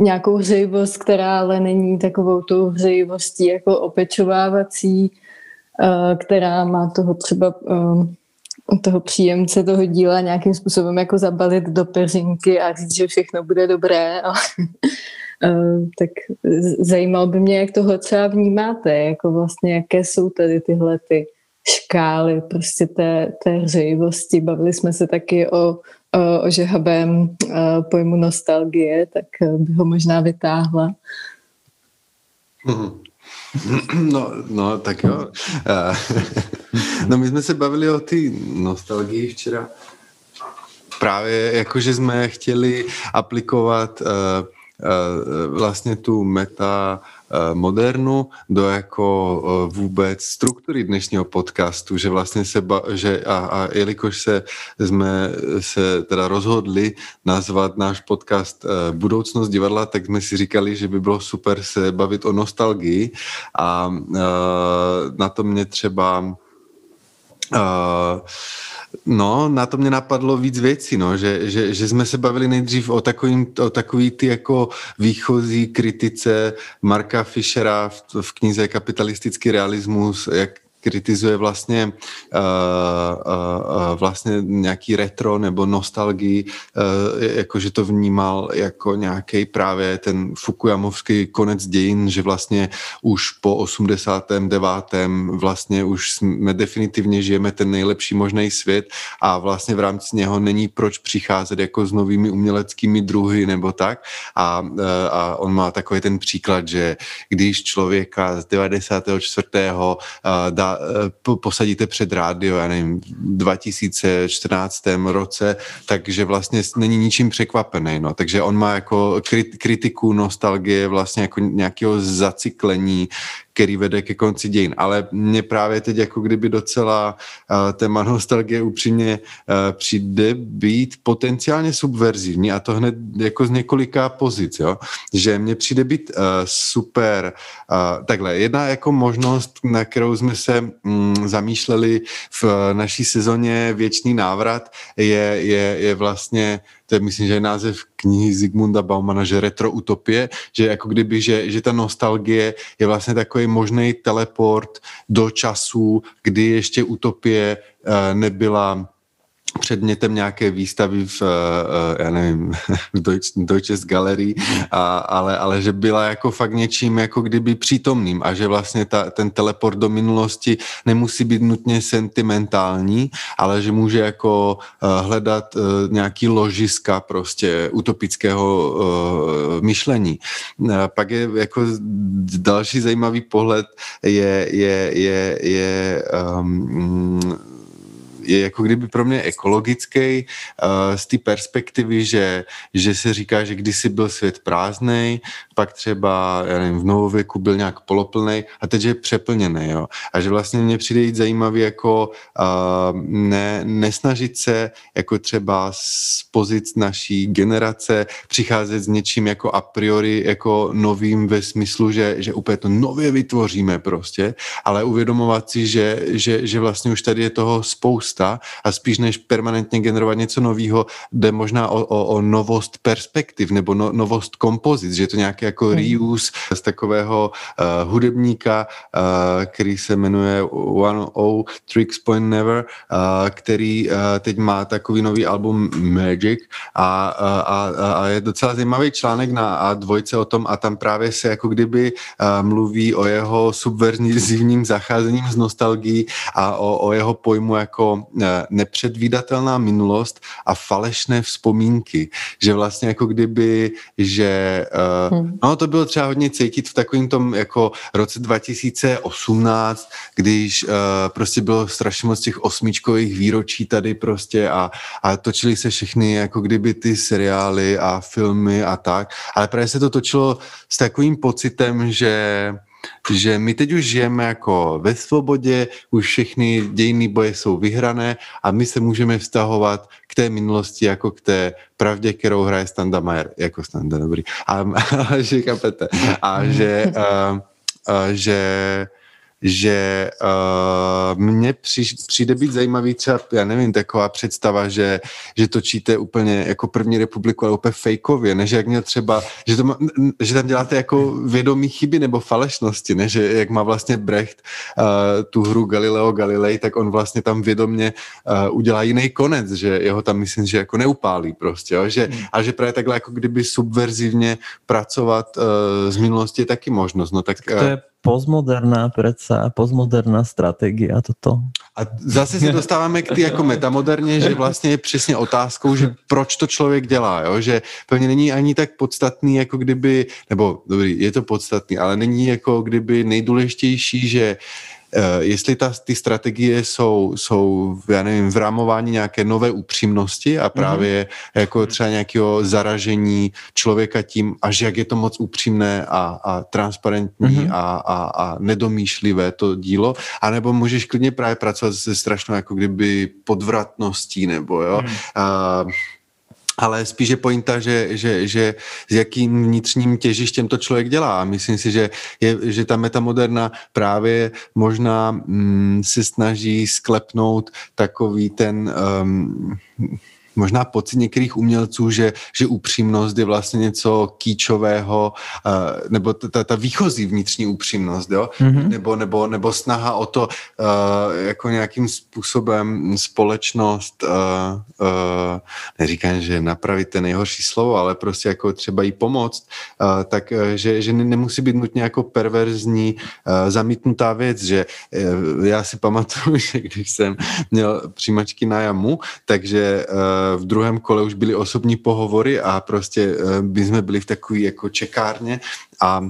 nějakou hřejivost, která ale není takovou tou hřejivostí jako opečovávací, která má toho třeba uh, toho příjemce toho díla nějakým způsobem jako zabalit do peřinky a říct, že všechno bude dobré. Uh, (laughs) tak zajímalo by mě, jak tohle třeba vnímáte, jako vlastně, jaké jsou tady tyhle ty škály prostě té, té hřejivosti. Bavili jsme se taky o, o, o žehavém uh, pojmu nostalgie, tak by ho možná vytáhla. Mhm. No, no, tak jo. No my jsme se bavili o té nostalgii včera. Právě jako, že jsme chtěli aplikovat uh, vlastně tu meta uh, modernu do jako uh, vůbec struktury dnešního podcastu, že vlastně se, ba- že a, a jelikož se jsme se teda rozhodli nazvat náš podcast Budoucnost divadla, tak jsme si říkali, že by bylo super se bavit o nostalgii. A na to mě třeba Uh, no, na to mě napadlo víc věcí, no, že, že, že jsme se bavili nejdřív o, takovým, o takový ty jako výchozí kritice Marka Fischera v, v knize Kapitalistický realismus, jak kritizuje vlastně, uh, uh, vlastně nějaký retro nebo nostalgii, uh, jakože to vnímal jako nějaký právě ten Fukuyamovský konec dějin, že vlastně už po 89. vlastně už jsme definitivně žijeme ten nejlepší možný svět a vlastně v rámci něho není proč přicházet jako s novými uměleckými druhy nebo tak a, a on má takový ten příklad, že když člověka z 94. Uh, dá posadíte před rádio, já nevím, v 2014 roce, takže vlastně není ničím překvapený, no. Takže on má jako kritiku nostalgie vlastně jako nějakého zacyklení, který vede ke konci dějin. Ale mě právě teď jako kdyby docela uh, téma nostalgie upřímně uh, přijde být potenciálně subverzivní a to hned jako z několika pozic, jo? že mně přijde být uh, super, uh, takhle, jedna jako možnost, na kterou jsme se mm, zamýšleli v naší sezóně Věčný návrat, je, je, je vlastně to je myslím, že je název knihy Zigmunda Baumana, že retroutopie, že jako kdyby, že, že ta nostalgie je vlastně takový možný teleport do času, kdy ještě utopie uh, nebyla předmětem nějaké výstavy v, já nevím, (laughs) v Deutsche Galerii, a, ale, ale že byla jako fakt něčím jako kdyby přítomným a že vlastně ta, ten teleport do minulosti nemusí být nutně sentimentální, ale že může jako hledat nějaký ložiska prostě utopického myšlení. Pak je jako další zajímavý pohled je, je, je, je um, je jako kdyby pro mě ekologický uh, z té perspektivy, že, že se říká, že kdysi byl svět prázdný, pak třeba, já nevím, v novověku byl nějak poloplný a teď je přeplněný, jo. A že vlastně mě přijde jít zajímavý jako uh, ne, nesnažit se jako třeba z pozic naší generace přicházet s něčím jako a priori jako novým ve smyslu, že, že úplně to nově vytvoříme prostě, ale uvědomovat si, že, že, že vlastně už tady je toho spousta a spíš než permanentně generovat něco nového, jde možná o, o, o novost perspektiv nebo no, novost kompozic, že je to nějaký jako hmm. reuse z takového uh, hudebníka, uh, který se jmenuje One O Tricks Point Never, uh, který uh, teď má takový nový album Magic a, a, a, a je docela zajímavý článek na A2 o tom a tam právě se jako kdyby uh, mluví o jeho subverzivním zacházením z nostalgií a o, o jeho pojmu jako nepředvídatelná minulost a falešné vzpomínky, že vlastně jako kdyby, že uh, hmm. no to bylo třeba hodně cítit v takovém tom jako roce 2018, když uh, prostě bylo strašně moc těch osmičkových výročí tady prostě a, a točili se všechny jako kdyby ty seriály a filmy a tak, ale právě se to točilo s takovým pocitem, že že my teď už žijeme jako ve svobodě, už všechny dějiny boje jsou vyhrané a my se můžeme vztahovat k té minulosti jako k té pravdě, kterou hraje Standa Mayer, jako Standa, dobrý. A, (laughs) a že kapete. A že, a, a, že že uh, mně přijde být zajímavý třeba, já nevím, taková představa, že, že točíte úplně jako první republiku, ale úplně fejkově, než jak měl třeba, že, to že tam děláte jako vědomí chyby nebo falešnosti, ne? že jak má vlastně Brecht uh, tu hru Galileo Galilei, tak on vlastně tam vědomně uh, udělá jiný konec, že jeho tam myslím, že jako neupálí prostě, jo? Že, hmm. a že právě takhle jako kdyby subverzivně pracovat uh, z minulosti je taky možnost. No tak, uh, to je postmoderná predsa, postmoderná strategia toto. A zase se dostáváme k ty jako metamoderně, že vlastně je přesně otázkou, že proč to člověk dělá, jo? že pevně není ani tak podstatný, jako kdyby, nebo dobrý, je to podstatný, ale není jako kdyby nejdůležitější, že jestli ta, ty strategie jsou, jsou, já nevím, v rámování nějaké nové upřímnosti a právě mm-hmm. jako třeba nějakého zaražení člověka tím, až jak je to moc upřímné a, a transparentní mm-hmm. a, a, a nedomýšlivé to dílo, anebo můžeš klidně právě pracovat se strašnou jako kdyby podvratností nebo jo. Mm. Uh, ale spíš je pointa, že, že, že s jakým vnitřním těžištěm to člověk dělá. Myslím si, že, je, že ta metamoderna právě možná mm, se snaží sklepnout takový ten... Um, možná pocit některých umělců, že, že upřímnost je vlastně něco kýčového, uh, nebo ta, ta výchozí vnitřní upřímnost, jo? Mm-hmm. Nebo, nebo, nebo snaha o to uh, jako nějakým způsobem společnost, uh, uh, neříkám, že napravit ten nejhorší slovo, ale prostě jako třeba jí pomoct, uh, tak uh, že, že nemusí být nutně jako perverzní, uh, zamítnutá věc, že uh, já si pamatuju, (laughs) že když jsem měl přijímačky na jamu, takže uh, v druhém kole už byly osobní pohovory a prostě my jsme byli v takové jako čekárně a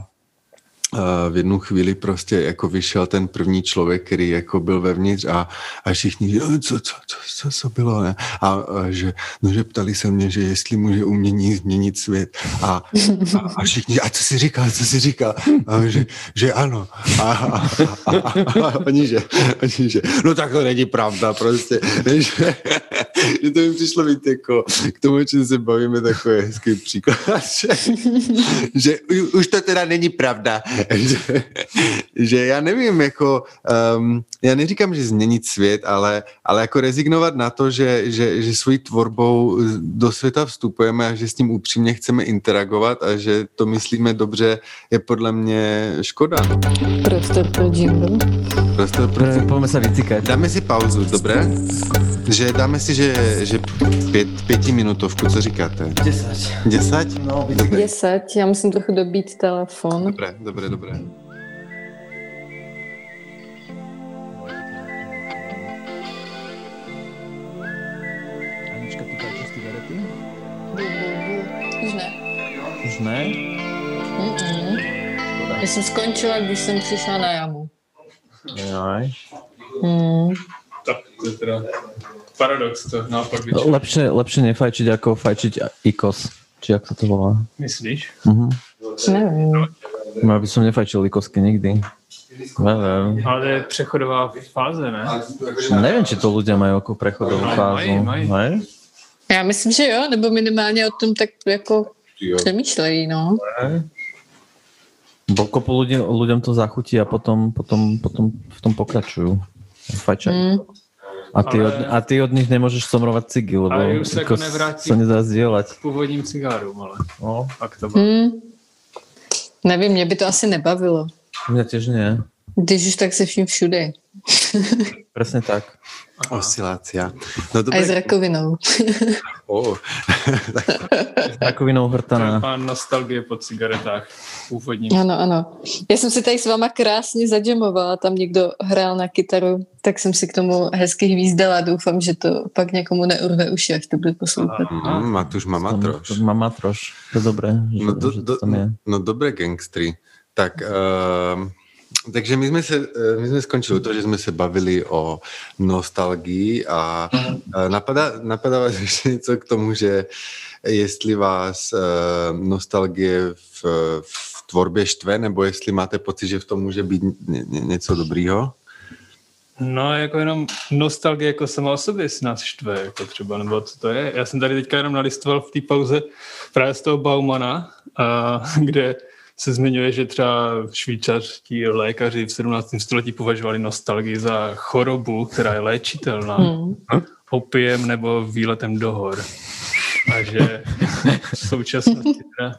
v jednu chvíli prostě jako vyšel ten první člověk, který jako byl vevnitř a, a všichni, co, co, co, co, co bylo, ne? A, a že, no, že ptali se mě, že jestli může umění změnit svět. A, a, a všichni, a co si říkal, co si říkal? A že, že ano. A, a, a, a, a oni, že, oni, že, no tak to není pravda prostě. Že, že to mi přišlo být jako k tomu, čem se bavíme, takový hezký příklad, že, že už to teda není pravda, (laughs) že, že já nevím, jako, um, já neříkám, že změnit svět, ale, ale jako rezignovat na to, že, že, že svojí tvorbou do světa vstupujeme a že s tím upřímně chceme interagovat a že to myslíme dobře, je podle mě škoda. Prostor pro jingle. Prostor pro Poďme sa vycikať. Dáme si pauzu, dobré? Že dáme si, že, že pět, pětiminutovku, co říkáte? 10. Desať? No, Dobré, 10, já musím trochu dobít telefon. Anička, ty káčeš cigarety? Už ne. Už ne? Mm-mm. Já jsem skončila, když jsem přišla na jamu. Jaj. Hmm. Tak to je teda paradox, to naopak by Lepšie, lepšie nefajčiť, ako fajčiť IKOS. Či jak sa to volá? Myslíš? Mhm. Nevím. Ja by som nefajčil IKOSky nikdy. Neviem. Ale to je přechodová fáze, ne? Neviem, či to ľudia majú ako prechodovú fázu. mají. Hej? Já myslím, že jo, nebo minimálně o tom tak jako přemýšlejí, no. Hej. Bo kopu ľudí, ľuďom to zachutí a potom, potom, potom v tom pokračujú. Fajčajú. Hmm. A ty, Ale- od, a ty od nich nemôžeš somrovať cigy, lebo Ale už sa ako sa nedá zdieľať. Původním cigárům, ale No, pak to bylo. Hmm. Nevím, mě by to asi nebavilo. mňa tiež nie. Když už tak se vším všude. (laughs) Presne tak. Oscilácia. No A i s rakovinou. Oh. (laughs) Rakovinou hrtaná. Má nostalgie po cigaretách původním. Ano, ano. Já jsem si tady s váma krásně zadžemovala, tam někdo hrál na kytaru, tak jsem si k tomu hezky hvízdala. Doufám, že to pak někomu neurve uši, až to bude poslouchat. Mm, Matúš má matroš. Má matroš. To je dobré, že, No, do, že to tam je. no dobré gangstry. Tak, uh, takže my jsme, se, eh, my jsme skončili to, že jsme se bavili o nostalgii a uh, napadá, napadá vás (laughs) ještě něco k tomu, že jestli vás uh, nostalgie v, v tvorbě štve, nebo jestli máte pocit, že v tom může být ně, ně, něco dobrýho? No, jako jenom nostalgie jako sama o sobě si nás štve, jako třeba, nebo co to je. Já jsem tady teďka jenom nalistoval v té pauze právě z toho Baumana, a, (laughs) kde se zmiňuje, že třeba švýcarští lékaři v 17. století považovali nostalgii za chorobu, která je léčitelná Hmm. opiem nebo výletem do hor. A že v současnosti teda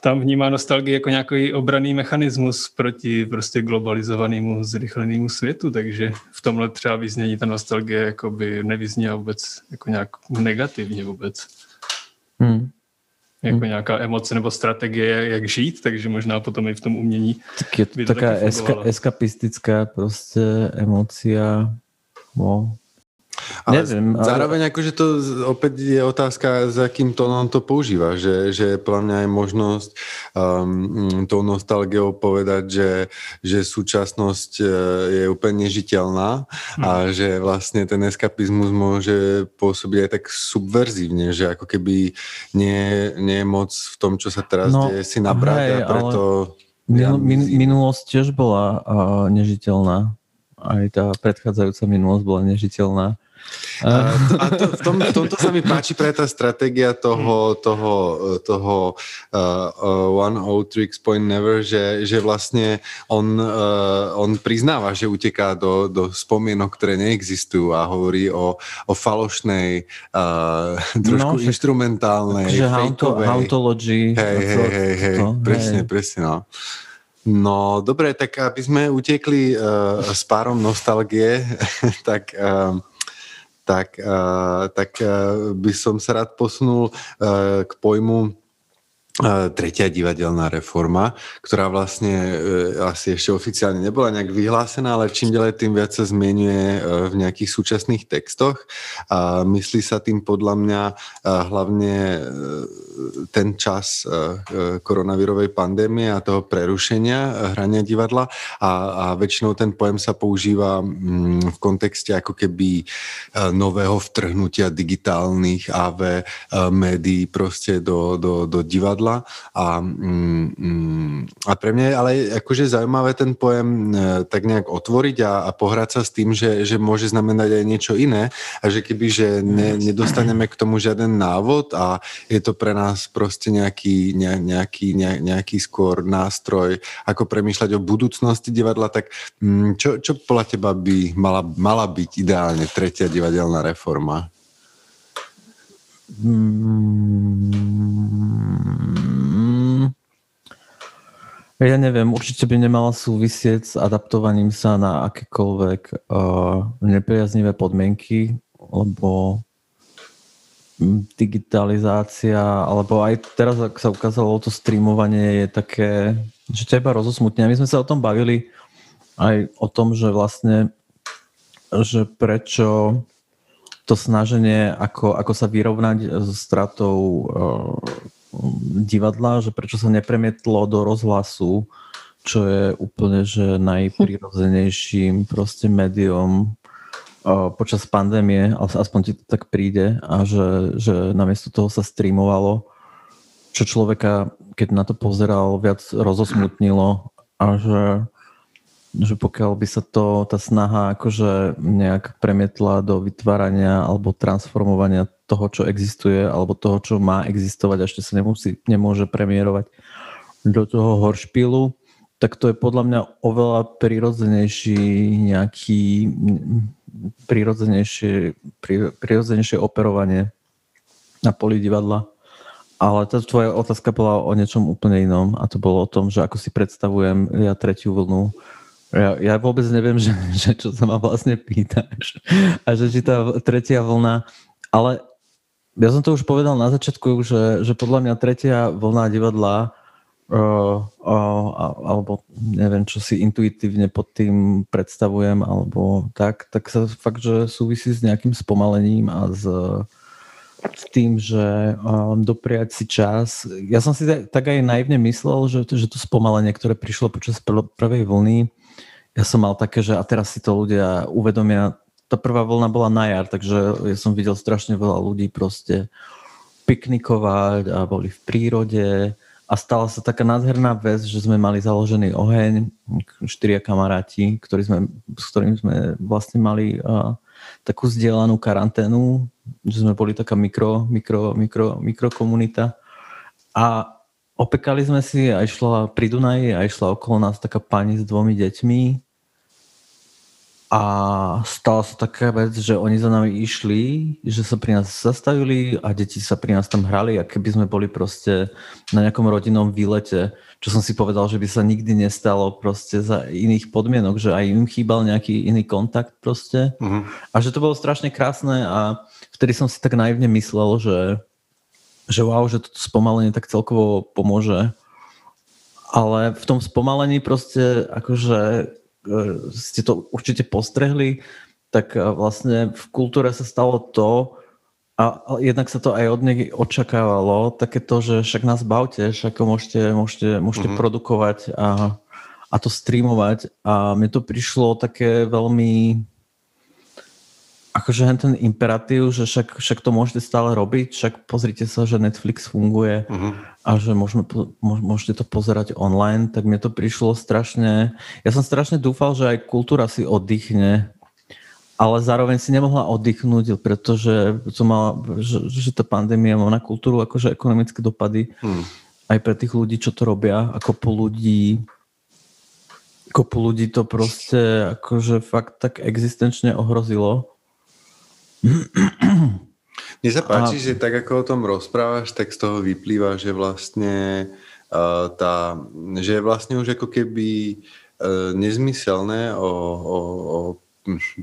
tam vnímá nostalgii jako nějaký obraný mechanismus proti prostě globalizovanému, zrychlenému světu, takže v tomhle třeba vyznění ta nostalgie jakoby nevyzněla vůbec jako nějak negativně vůbec. Hm. Jako nějaká emoce nebo strategie, jak žít, takže možná potom i v tom umění. Tak je to taká eska, eskapistická proste emócia. No. Ale Nevím, ale- zároveň akože to opäť je otázka, za akým tónom to používa, že, že podľa mňa je možnosť um, tou nostalgiou povedať, že, že súčasnosť eh, je úplne nežiteľná a že vlastne ten eskapizmus môže pôsobiť aj tak subverzívne, že ako keby nie, nie je moc v tom, čo sa teraz No, deje, si nabrať hej, a preto... Min, min, minulosť tiež bola uh, nežiteľná. Aj tá predchádzajúca minulosť bola nežiteľná. A, a to, v, tom, v tomto sa mi páči práve tá stratégia toho, toho, toho uh, uh, One O Tricks Point Never, že, že vlastne on, uh, on priznáva, že uteká do, do spomienok, ktoré neexistujú a hovorí o, o falošnej, uh, trošku No, instrumentálnej, Že fejkovej. hauntology. Hej, hej, hej, hej, to, presne, hej. presne, no. No, dobre, tak aby sme utekli uh, s párom nostalgie, (laughs) tak, uh, tak, uh, tak uh, by som sa rád posunul uh, k pojmu tretia divadelná reforma, ktorá vlastne e, asi ešte oficiálne nebola nejak vyhlásená, ale čím ďalej tým viac sa zmienuje e, v nejakých súčasných textoch. A myslí sa tým podľa mňa e, hlavne ten čas koronavírovej pandémie a toho prerušenia hrania divadla. A, a väčšinou ten pojem sa používa mm, v kontexte ako keby nového vtrhnutia digitálnych AV médií proste do, do, do divadla divadla a, mm, mm, a pre mňa je ale akože zaujímavé ten pojem e, tak nejak otvoriť a, a pohrať sa s tým, že, že môže znamenať aj niečo iné a že keby, že ne, nedostaneme k tomu žiaden návod a je to pre nás proste nejaký, ne, nejaký, ne, nejaký skôr nástroj, ako premýšľať o budúcnosti divadla, tak mm, čo, čo podľa teba by mala, mala byť ideálne tretia divadelná reforma? Mm, ja neviem, určite by nemala súvisieť s adaptovaním sa na akékoľvek uh, nepriaznivé podmienky, lebo digitalizácia, alebo aj teraz, ak sa ukázalo, to streamovanie je také, že teba rozosmutne. My sme sa o tom bavili aj o tom, že vlastne, že prečo to snaženie, ako, ako sa vyrovnať so stratou uh, divadla, že prečo sa nepremietlo do rozhlasu, čo je úplne že najprirodzenejším proste médium uh, počas pandémie, aspoň ti to tak príde a že, že namiesto toho sa streamovalo, čo človeka, keď na to pozeral, viac rozosmutnilo a že že pokiaľ by sa to, tá snaha akože nejak premietla do vytvárania alebo transformovania toho, čo existuje, alebo toho, čo má existovať ešte sa nemusí, nemôže premiérovať do toho horšpilu, tak to je podľa mňa oveľa prirodzenejší nejaký prirodzenejšie, prirodzenejšie operovanie na poli divadla. Ale tá tvoja otázka bola o niečom úplne inom a to bolo o tom, že ako si predstavujem ja tretiu vlnu ja, ja vôbec neviem, že, (laughs) že čo sa ma vlastne pýtaš. A že či tá tretia vlna... Ale ja som to už povedal na začiatku, že, že podľa mňa tretia vlna divadla uh, uh, alebo neviem, čo si intuitívne pod tým predstavujem, alebo tak, tak sa fakt, že súvisí s nejakým spomalením a s, s tým, že um, dopriať si čas. Ja som si tak aj naivne myslel, že, že to spomalenie, ktoré prišlo počas prvej vlny, ja som mal také, že a teraz si to ľudia uvedomia, tá prvá vlna bola na jar, takže ja som videl strašne veľa ľudí proste piknikovať a boli v prírode. A stala sa taká nádherná vec, že sme mali založený oheň, štyria kamaráti, ktorý sme, s ktorými sme vlastne mali uh, takú zdieľanú karanténu, že sme boli taká mikro, mikro, mikro, mikrokomunita. A opekali sme si a išla pri Dunaji a išla okolo nás taká pani s dvomi deťmi a stala sa taká vec, že oni za nami išli, že sa pri nás zastavili a deti sa pri nás tam hrali a keby sme boli proste na nejakom rodinnom výlete, čo som si povedal, že by sa nikdy nestalo proste za iných podmienok, že aj im chýbal nejaký iný kontakt proste uh-huh. a že to bolo strašne krásne a vtedy som si tak naivne myslel, že, že wow, že toto spomalenie tak celkovo pomôže ale v tom spomalení proste akože ste to určite postrehli, tak e, vlastne v kultúre sa stalo to, a jednak sa to aj od nej očakávalo, také to, že však nás bavte, však môžete, môžete, môžete mm-hmm. produkovať a, a to streamovať a mne to prišlo také veľmi akože ten imperatív, že však, však to môžete stále robiť, však pozrite sa, že Netflix funguje uh-huh. a že môžeme, môžete to pozerať online, tak mne to prišlo strašne, ja som strašne dúfal, že aj kultúra si oddychne, ale zároveň si nemohla oddychnúť, pretože to mala, že, že tá pandémia má na kultúru akože ekonomické dopady hmm. aj pre tých ľudí, čo to robia, ako po ľudí kopu ľudí to proste akože fakt tak existenčne ohrozilo (clears throat) mne sa páči, a... že tak ako o tom rozprávaš, tak z toho vyplýva, že vlastne uh, tá, že je vlastne už ako keby uh, nezmyselné o, o, o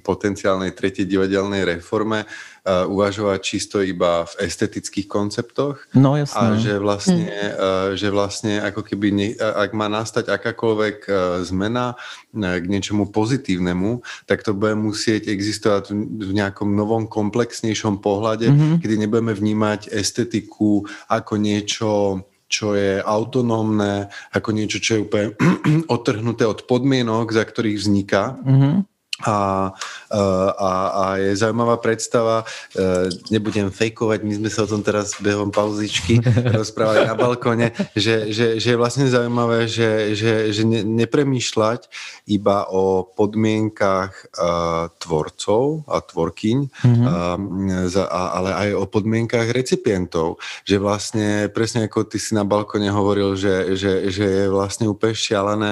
potenciálnej tretej divadelnej reforme uh, uvažovať čisto iba v estetických konceptoch. No jasné. A že vlastne, uh, že vlastne ako keby, ne, ak má nastať akákoľvek uh, zmena uh, k niečomu pozitívnemu, tak to bude musieť existovať v nejakom novom komplexnejšom pohľade, mm-hmm. kedy nebudeme vnímať estetiku ako niečo čo je autonómne, ako niečo, čo je úplne (clears throat) odtrhnuté od podmienok, za ktorých vzniká. Mm-hmm a, a, a je zaujímavá predstava, e, nebudem fejkovať, my sme sa o tom teraz behom pauzičky (laughs) rozprávali na balkone, že, že, že je vlastne zaujímavé, že, že, že ne, nepremýšľať iba o podmienkach uh, tvorcov a tvorkyň, mm-hmm. uh, ale aj o podmienkach recipientov, že vlastne presne ako ty si na balkone hovoril, že, že, že je vlastne úplne šialené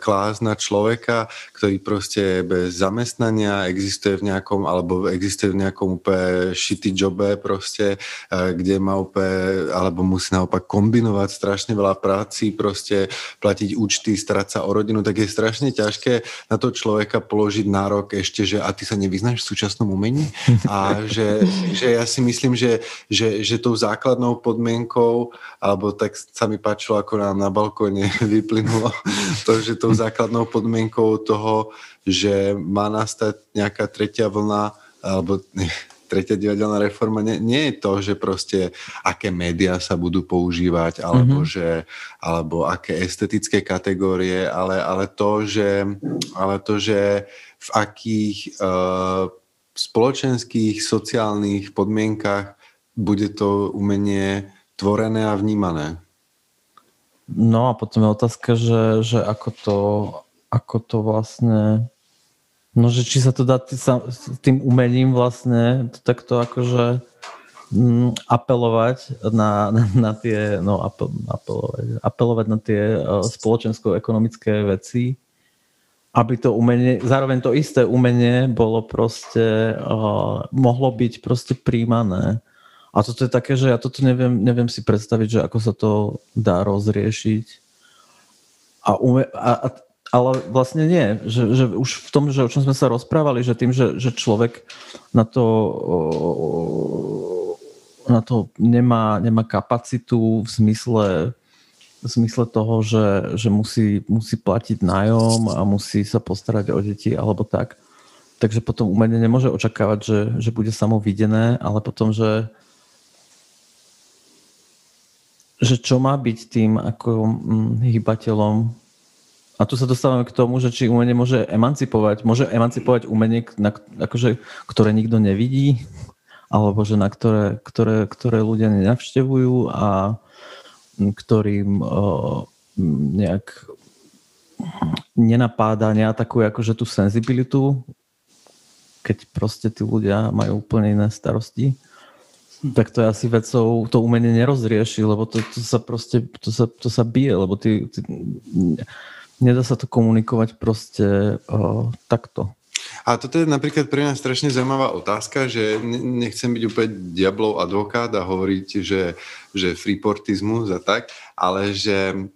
klás na človeka, ktorý proste bez zamestnania existuje v nejakom, alebo existuje v nejakom úplne shitty jobe proste, uh, kde má úplne, alebo musí naopak kombinovať strašne veľa práci, proste platiť účty, starať sa o rodinu, tak je strašne ťažké na to človeka položiť nárok ešte, že a ty sa nevyznáš v súčasnom umení? A že, že ja si myslím, že, že, že tou základnou podmienkou, alebo tak sa mi páčilo, ako nám na balkóne (laughs) vyplynulo, to, že tou základnou podmienkou toho, že má nastať nejaká tretia vlna, alebo tretia divadelná reforma nie, nie je to, že proste aké médiá sa budú používať, alebo, mm-hmm. že, alebo aké estetické kategórie, ale, ale, to, že, ale to, že v akých uh, spoločenských, sociálnych podmienkach bude to umenie tvorené a vnímané. No a potom je otázka, že, že ako, to, ako to vlastne No, že či sa to dá tým umením vlastne takto akože mm, apelovať na, na, na tie, no apel, apelovať, apelovať na tie uh, spoločensko-ekonomické veci, aby to umenie, zároveň to isté umenie bolo proste, uh, mohlo byť proste príjmané. A toto je také, že ja toto neviem, neviem si predstaviť, že ako sa to dá rozriešiť. A, ume, a, a ale vlastne nie, že, že už v tom, že o čom sme sa rozprávali, že tým, že, že človek na to, na to nemá, nemá kapacitu v zmysle, v zmysle toho, že, že musí, musí platiť nájom a musí sa postarať o deti alebo tak. Takže potom umenie nemôže očakávať, že, že bude samo ale potom, že, že čo má byť tým ako hm, hýbateľom? A tu sa dostávame k tomu, že či umenie môže emancipovať, môže emancipovať umenie, na, akože, ktoré nikto nevidí, alebo že na ktoré, ktoré, ktoré ľudia nenavštevujú a ktorým o, nejak nenapáda, neatakuje akože tú senzibilitu, keď proste tí ľudia majú úplne iné starosti tak to je asi vecou, to umenie nerozrieši, lebo to, to sa proste, to sa, to sa bije, lebo ty, ty nedá sa to komunikovať proste uh, takto. A toto je napríklad pre mňa strašne zaujímavá otázka, že nechcem byť úplne diablov advokát a hovoriť, že, že freeportizmus a tak, ale že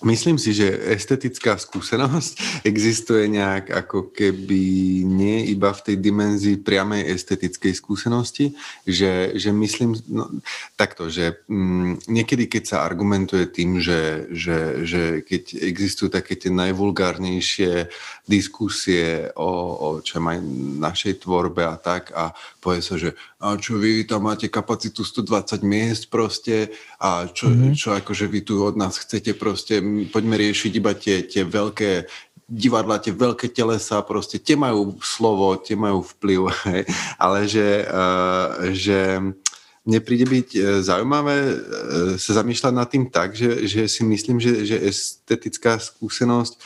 Myslím si, že estetická skúsenosť (laughs) existuje nejak ako keby nie iba v tej dimenzii priamej estetickej skúsenosti, že, že myslím no, takto, že mm, niekedy keď sa argumentuje tým, že, že, že keď existujú také tie najvulgárnejšie diskusie o, o čo aj našej tvorbe a tak a povie sa, že a čo vy, tam máte kapacitu 120 miest proste a čo, mm-hmm. čo akože vy tu od nás chcete proste, poďme riešiť iba tie, tie veľké divadla, tie veľké telesa, proste tie majú slovo, tie majú vplyv, (laughs) hej. ale že, uh, že mne príde byť e, zaujímavé e, sa zamýšľať nad tým tak, že, že si myslím, že, že estetická skúsenosť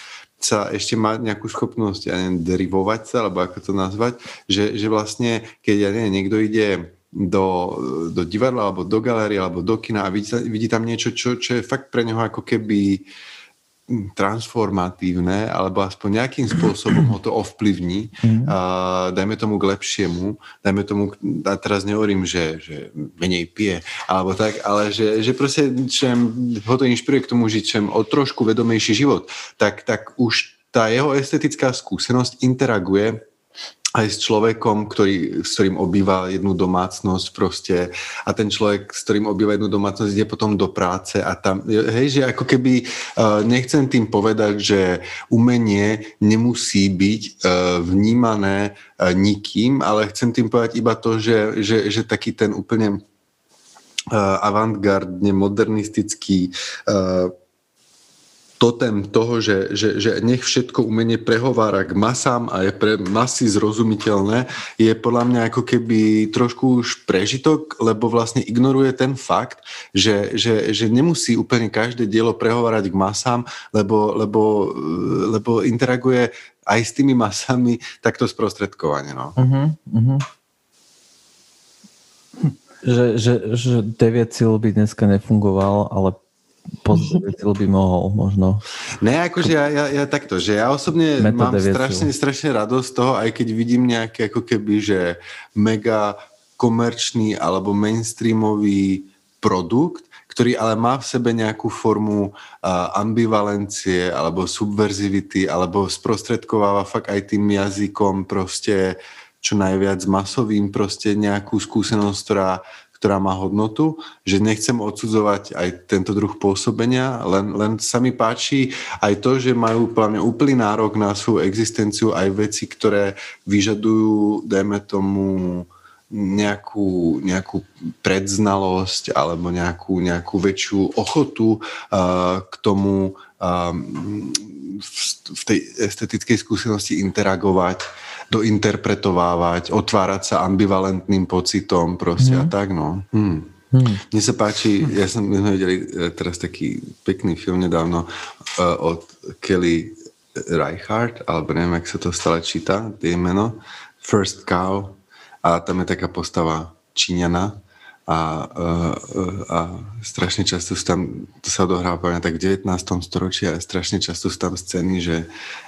sa ešte má nejakú schopnosť, ja neviem, derivovať sa, alebo ako to nazvať, že, že vlastne, keď ja neviem, niekto ide do, do divadla, alebo do galérie, alebo do kina a vidí, vidí tam niečo, čo, čo je fakt pre neho ako keby uh, transformatívne, alebo aspoň nejakým spôsobom ho to ovplyvní, mm. dajme tomu k lepšiemu, dajme tomu, a teraz nehovorím, že, že menej pije, alebo tak, ale že, že proste čem ho to inšpiruje k tomu žiť čem o trošku vedomejší život, tak, tak už tá jeho estetická skúsenosť interaguje aj s človekom, ktorý, s ktorým obýva jednu domácnosť proste. A ten človek, s ktorým obýva jednu domácnosť, ide potom do práce a tam, hej, že ako keby uh, nechcem tým povedať, že umenie nemusí byť uh, vnímané uh, nikým, ale chcem tým povedať iba to, že, že, že taký ten úplne uh, avantgardne modernistický uh, totem toho, že, že, že nech všetko umenie prehovára k masám a je pre masy zrozumiteľné, je podľa mňa ako keby trošku už prežitok, lebo vlastne ignoruje ten fakt, že, že, že nemusí úplne každé dielo prehovárať k masám, lebo, lebo, lebo interaguje aj s tými masami takto sprostredkovane. No. Uh-huh, uh-huh. Že, že, že 9 by dneska nefungoval, ale pozrieť by mohol možno. Ne, akože ja, ja, ja takto, že ja osobne mám strašne, strašne radosť z toho, aj keď vidím nejaké ako keby, že mega komerčný alebo mainstreamový produkt, ktorý ale má v sebe nejakú formu ambivalencie alebo subverzivity alebo sprostredkováva fakt aj tým jazykom proste čo najviac masovým proste nejakú skúsenosť, ktorá ktorá má hodnotu, že nechcem odsudzovať aj tento druh pôsobenia, len, len sa mi páči aj to, že majú plne úplný nárok na svoju existenciu aj veci, ktoré vyžadujú, dajme tomu, nejakú, nejakú predznalosť alebo nejakú, nejakú väčšiu ochotu uh, k tomu v, v tej estetickej skúsenosti interagovať dointerpretovávať, otvárať sa ambivalentným pocitom proste mm. a mhm. tak, no. Hmm. Hmm. Mne sa páči, ja som, my sme videli e, teraz taký pekný film nedávno uh, od Kelly Reichardt, alebo neviem, jak sa to stále číta, tie meno, First Cow, a tam je taká postava Číňana, a, a, a strašne často sú tam, to sa odohráva tak v 19. storočí a strašne často sú tam scény, že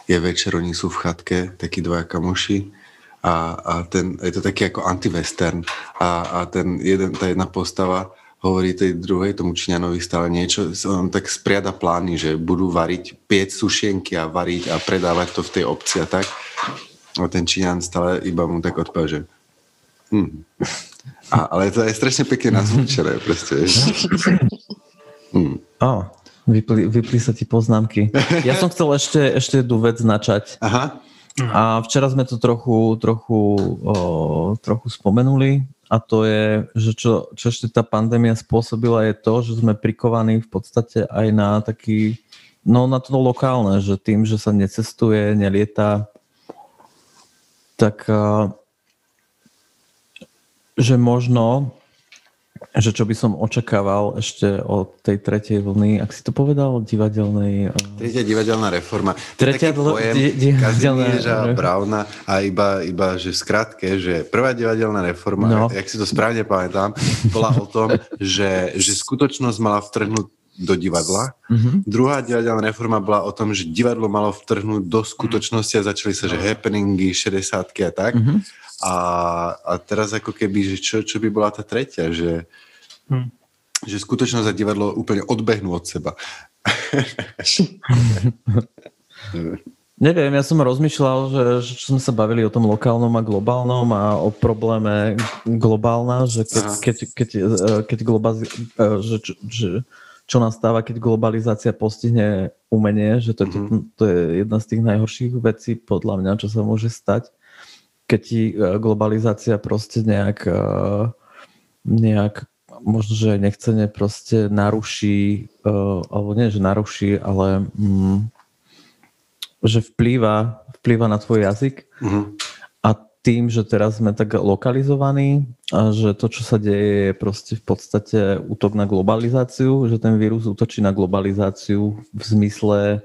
je večer, oni sú v chatke, takí dvaja kamoši a, a ten, je to taký ako anti-western a, a ten jeden, tá jedna postava hovorí tej druhej, tomu Číňanovi stále niečo, on tak spriada plány, že budú variť, piec sušienky a variť a predávať to v tej obci a tak. A ten Číňan stále iba mu tak odpovie, že hm, a, ale to je strašne pekne nazvučené, proste. Hmm. Oh, vypli, vypli sa ti poznámky. Ja som chcel ešte, ešte jednu vec načať. Aha. A včera sme to trochu, trochu, o, trochu spomenuli a to je, že čo, čo ešte tá pandémia spôsobila je to, že sme prikovaní v podstate aj na taký, no na to lokálne, že tým, že sa necestuje, nelieta, tak že možno, že čo by som očakával ešte od tej tretej vlny, ak si to povedal, divadelnej... Eh, Tretia divadelná reforma. Tretia dl- pojem di- divadelná Brauna a iba, iba, že skratke, že prvá divadelná reforma, no. jak si to správne pamätám, bola o tom, (laughs) že, že skutočnosť mala vtrhnúť do divadla. Mm-hmm. Druhá divadelná reforma bola o tom, že divadlo malo vtrhnúť do skutočnosti a začali sa, že happeningy, 60 a tak. Mm-hmm. A, a teraz ako keby, že čo, čo by bola tá tretia, že, hm. že skutočnosť a divadlo úplne odbehnú od seba. (laughs) Neviem, ja som rozmýšľal, že, že čo sme sa bavili o tom lokálnom a globálnom a o probléme globálna, že keď, keď, keď, e, keď globa, e, že, že, čo nastáva, keď globalizácia postihne umenie, že to, mm-hmm. to je jedna z tých najhorších vecí podľa mňa, čo sa môže stať keď ti e, globalizácia proste nejak, e, nejak možno, že nechcene proste naruší, e, alebo nie, že naruší, ale mm, že vplýva, vplýva na tvoj jazyk mm-hmm. a tým, že teraz sme tak lokalizovaní a že to, čo sa deje, je proste v podstate útok na globalizáciu, že ten vírus útočí na globalizáciu v zmysle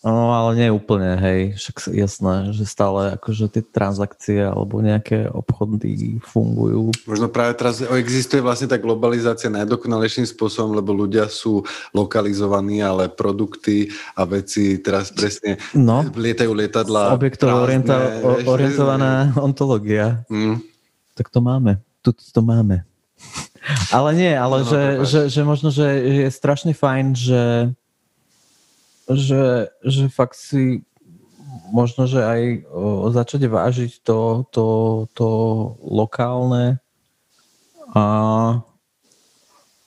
No, ale nie úplne, hej, však jasné, že stále akože tie transakcie alebo nejaké obchody fungujú. Možno práve teraz existuje vlastne tá globalizácia najdokonalejším spôsobom, lebo ľudia sú lokalizovaní, ale produkty a veci teraz presne no, lietajú lietadla. Objektovo orienta- orientovaná ontológia. Mm. Tak to máme, tu to máme. (laughs) Ale nie, ale no, že, že, že možno, že je strašne fajn, že že, že fakt si možno, že aj začať vážiť to, to, to lokálne. A,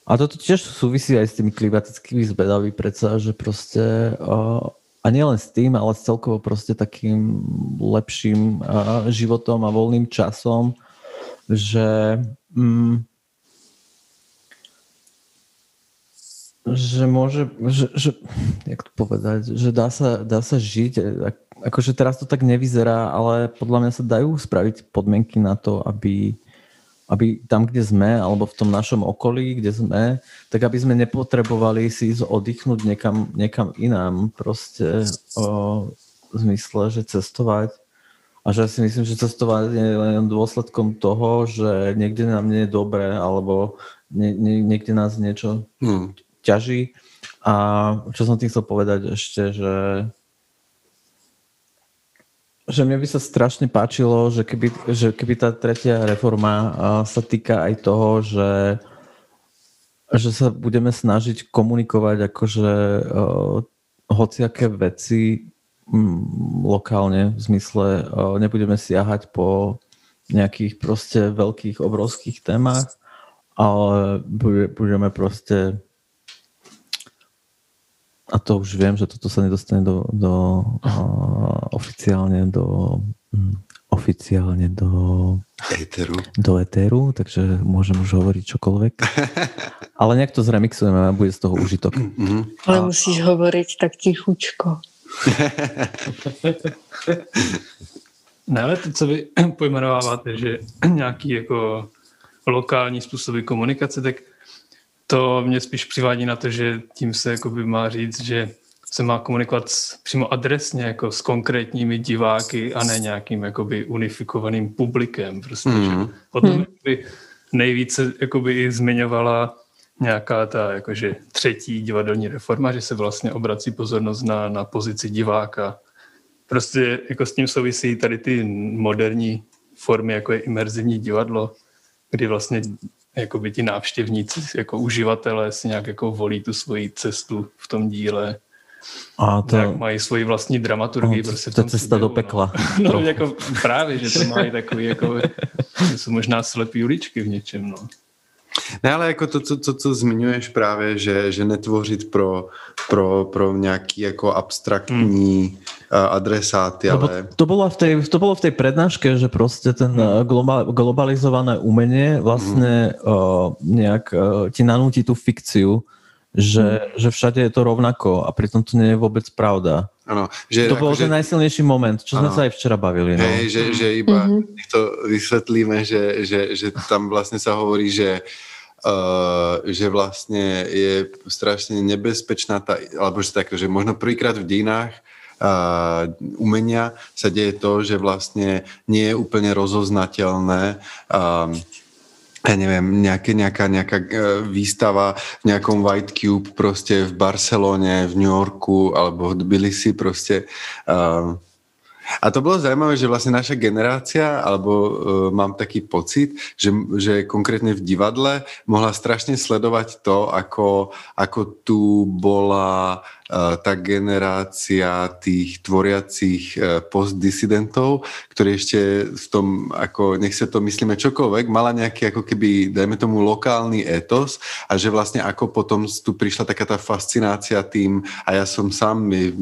a toto tiež súvisí aj s tými klimatickými zbedami predsa, že proste o, a nielen s tým, ale s celkovo proste takým lepším životom a voľným časom, že mm, že môže, že, že jak to povedať, že dá sa, dá sa žiť, akože teraz to tak nevyzerá, ale podľa mňa sa dajú spraviť podmienky na to, aby, aby tam, kde sme, alebo v tom našom okolí, kde sme, tak aby sme nepotrebovali si ísť oddychnúť niekam, niekam inám, proste o, zmysle, že cestovať. A že si myslím, že cestovať je len dôsledkom toho, že niekde nám nie je dobré, alebo nie, nie, niekde nás niečo hmm ťaží. A čo som tým chcel povedať ešte, že že mne by sa strašne páčilo, že keby, že keby tá tretia reforma sa týka aj toho, že, že sa budeme snažiť komunikovať akože uh, hociaké veci um, lokálne, v zmysle uh, nebudeme siahať po nejakých proste veľkých, obrovských témach, ale budeme proste a to už viem, že toto sa nedostane do, do uh, oficiálne do um, oficiálne do Eteru. do Eteru, takže môžem už hovoriť čokoľvek. (laughs) Ale nejak to zremixujeme a bude z toho užitok. Mm-hmm. Ale a... musíš hovoriť tak tichučko. (laughs) ne, ale to, co vy (clears throat) pojmenováváte, že (clears throat) nějaký jako lokální způsoby komunikace, tak to mě spíš přivádí na to, že tím se jakoby má říct, že se má komunikovat přímo adresně jako s konkrétními diváky a ne nějakým jakoby unifikovaným publikem. Prostě, mm. že mhm. potom mm. by nejvíce jakoby i zmiňovala nějaká ta jakože třetí divadelní reforma, že se vlastně obrací pozornost na, na pozici diváka. Prostě jako s tím souvisí tady ty moderní formy, jako je imerzivní divadlo, kdy vlastně jakoby ti návštěvníci, jako uživatelé si nějak jako volí tu svoji cestu v tom díle. A to... Jak mají svoji vlastní dramaturgii. No, prostě to je cesta do pekla. (laughs) No, no jako právě, že to mají takový, jako, jsou možná slepý uličky v něčem, no. Ne, ale jako to, co, co, co zmiňuješ právě, že, že netvořit pro, pro, pro nějaký jako abstraktní hmm. adresáty, ale... To bolo, v tej, to bolo v tej prednáške, že proste ten hmm. global, globalizované umenie vlastne hmm. uh, nejak uh, ti nanúti tú fikciu, že, hmm. že všade je to rovnako a pritom to nie je vôbec pravda. Ano, že to bol že... ten najsilnejší moment, čo ano. sme sa aj včera bavili. No. Hej, že, že iba mm-hmm. to vysvetlíme, že, že, že tam vlastne sa hovorí, že Uh, že vlastne je strašne nebezpečná tá, alebo že tak, že možno prvýkrát v dejinách uh, umenia sa deje to, že vlastne nie je úplne rozoznateľné uh, ja neviem, nejaké, nejaká, nejaká e, výstava v nejakom White Cube proste v Barcelone, v New Yorku alebo v Tbilisi proste. A to bolo zaujímavé, že vlastne naša generácia, alebo uh, mám taký pocit, že, že konkrétne v divadle mohla strašne sledovať to, ako, ako tu bola tá generácia tých tvoriacich e, postdisidentov, ktorí ešte v tom, ako nech sa to myslíme čokoľvek, mala nejaký ako keby, dajme tomu, lokálny etos a že vlastne ako potom tu prišla taká tá fascinácia tým, a ja som sám mi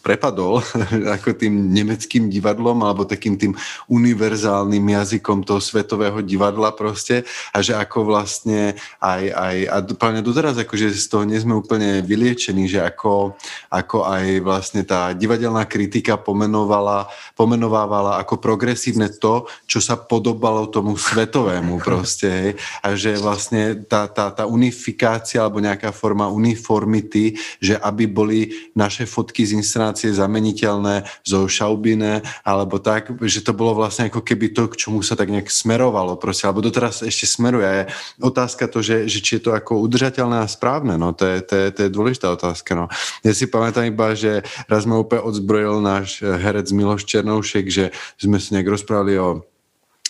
prepadol (laughs) ako tým nemeckým divadlom alebo takým tým univerzálnym jazykom toho svetového divadla proste a že ako vlastne aj, aj a úplne doteraz akože z toho nie sme úplne vyliečení, že ako ako aj vlastne tá divadelná kritika pomenovala, pomenovávala ako progresívne to, čo sa podobalo tomu svetovému (laughs) proste. Hej. A že vlastne tá, tá, tá unifikácia alebo nejaká forma uniformity, že aby boli naše fotky z inscenácie zameniteľné zo Šaubine alebo tak, že to bolo vlastne ako keby to, k čomu sa tak nejak smerovalo proste, alebo doteraz ešte smeruje. Je otázka to, že, že či je to ako udržateľné a správne, no to je, to je, to je dôležitá otázka. No. Ja si pamätám iba, že raz ma úplne odzbrojil náš herec Miloš Černoušek, že sme si nejak rozprávali o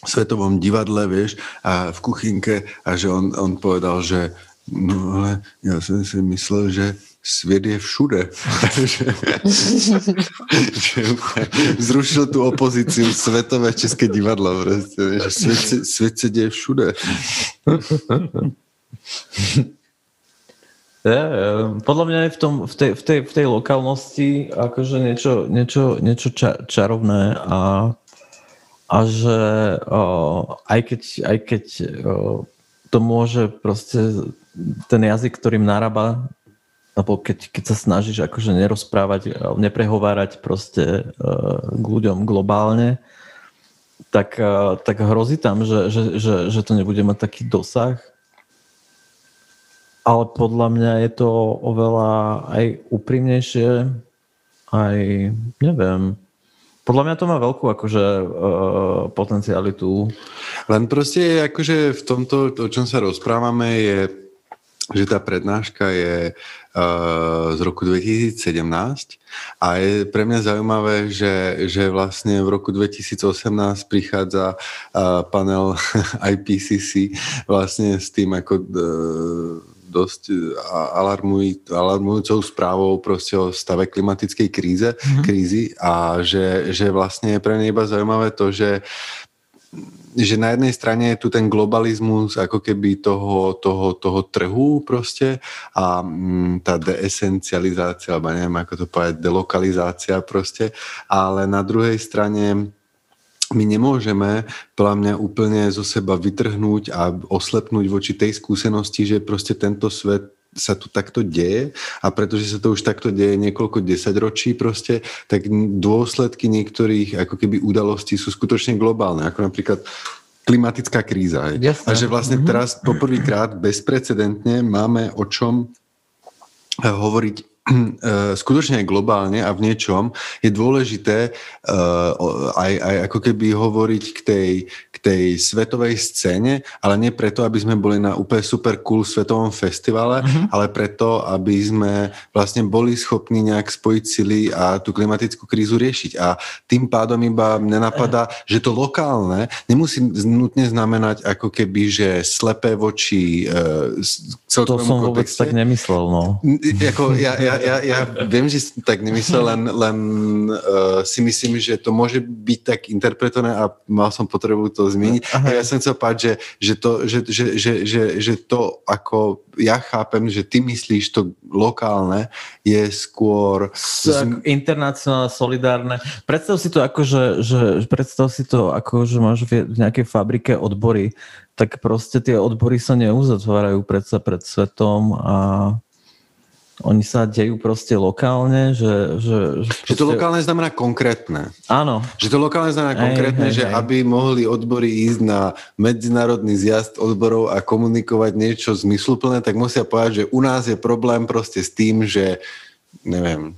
svetovom divadle, vieš, a v kuchynke a že on, on povedal, že no ale já jsem si myslel, že svět je všude. (laughs) zrušil tu opozici světové české divadlo. Prostě, svět, se, svět se děje všude. (laughs) Ja, podľa mňa je v, tom, v, tej, v, tej, v tej lokálnosti akože niečo, niečo, niečo ča, čarovné a, a že o, aj keď, aj keď o, to môže proste ten jazyk, ktorým narába alebo keď, keď sa snažíš akože nerozprávať, neprehovárať proste uh, k ľuďom globálne, tak, uh, tak hrozí tam, že, že, že, že to nebude mať taký dosah. Ale podľa mňa je to oveľa aj úprimnejšie, aj neviem, podľa mňa to má veľkú akože uh, potencialitu. Len proste akože v tomto, o čom sa rozprávame, je že tá prednáška je uh, z roku 2017 a je pre mňa zaujímavé, že, že vlastne v roku 2018 prichádza uh, panel (laughs) IPCC vlastne s tým ako uh, dosť alarmuj, alarmujúcou správou proste o stave klimatickej kríze, mm-hmm. krízy a že, že vlastne je pre mňa iba zaujímavé to, že že na jednej strane je tu ten globalizmus ako keby toho, toho, toho trhu proste a mm, tá deesencializácia, alebo neviem ako to povedať, delokalizácia proste, ale na druhej strane my nemôžeme podľa mňa úplne zo seba vytrhnúť a oslepnúť voči tej skúsenosti, že proste tento svet sa tu takto deje a pretože sa to už takto deje niekoľko desaťročí proste, tak dôsledky niektorých ako keby udalostí sú skutočne globálne, ako napríklad klimatická kríza. Jasne. A že vlastne mm-hmm. teraz poprvýkrát bezprecedentne máme o čom eh, hovoriť skutočne aj globálne a v niečom je dôležité uh, aj, aj ako keby hovoriť k tej, tej svetovej scéne, ale nie preto, aby sme boli na úplne super cool svetovom festivale, uh-huh. ale preto, aby sme vlastne boli schopní nejak spojiť sily a tú klimatickú krízu riešiť. A tým pádom iba mne napadá, že to lokálne nemusí nutne znamenať ako keby, že slepé voči uh, To som vôbec kontexte. tak nemyslel, no. Jako, ja, ja, ja, ja viem, že som tak nemyslel, len, len uh, si myslím, že to môže byť tak interpretované a mal som potrebu to zmieniť. Aha. Ja som chcel povedať, že, že, to, že, že, že, že, že to, ako ja chápem, že ty myslíš to lokálne, je skôr... Z... Internacionálne, solidárne. Predstav si to ako, že, že predstav si to ako, že máš v nejakej fabrike odbory, tak proste tie odbory sa neuzatvárajú predsa pred svetom a oni sa dejú proste lokálne, že... Že, že, proste... že to lokálne znamená konkrétne. Áno. Že to lokálne znamená hej, konkrétne, hej, že hej. aby mohli odbory ísť na medzinárodný zjazd odborov a komunikovať niečo zmysluplné, tak musia povedať, že u nás je problém proste s tým, že neviem,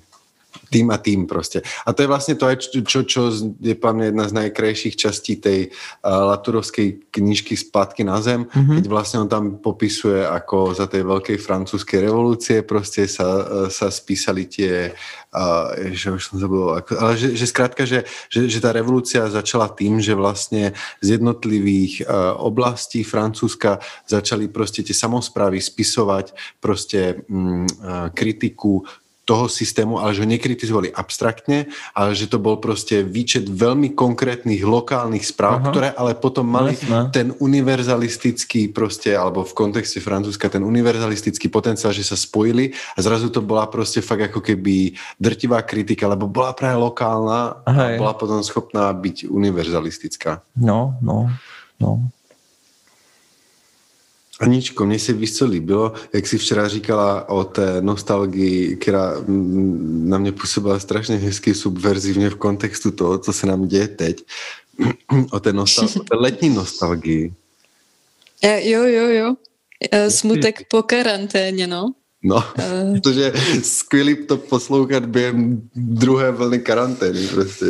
tým a tým proste. A to je vlastne to, čo, čo je pre mňa jedna z najkrajších častí tej uh, Laturovskej knižky Spátky na zem, mm-hmm. keď vlastne on tam popisuje, ako za tej veľkej francúzskej revolúcie proste sa, uh, sa spísali tie uh, že už som zabudol, ako, ale že, že skrátka, že, že, že tá revolúcia začala tým, že vlastne z jednotlivých uh, oblastí Francúzska začali proste tie samozprávy spisovať proste um, uh, kritiku toho systému, ale že ho nekritizovali abstraktne, ale že to bol proste výčet veľmi konkrétnych lokálnych správ, Aha. ktoré ale potom mali Jasne. ten univerzalistický proste, alebo v kontexte Francúzska ten univerzalistický potenciál, že sa spojili a zrazu to bola proste fakt ako keby drtivá kritika, lebo bola práve lokálna Aha, a bola potom schopná byť univerzalistická. No, no, no. Aničko, mně se víš, co líbilo, jak si včera říkala o té nostalgii, která na mě působila strašně hezky subverzivně v kontextu toho, co se nám děje teď. (clears throat) o té, nostal- o té letní nostalgii. E, jo, jo, jo. E, smutek po karanténě, no. No, uh. protože skvělý to poslouchat během druhé vlny karantény, prostě,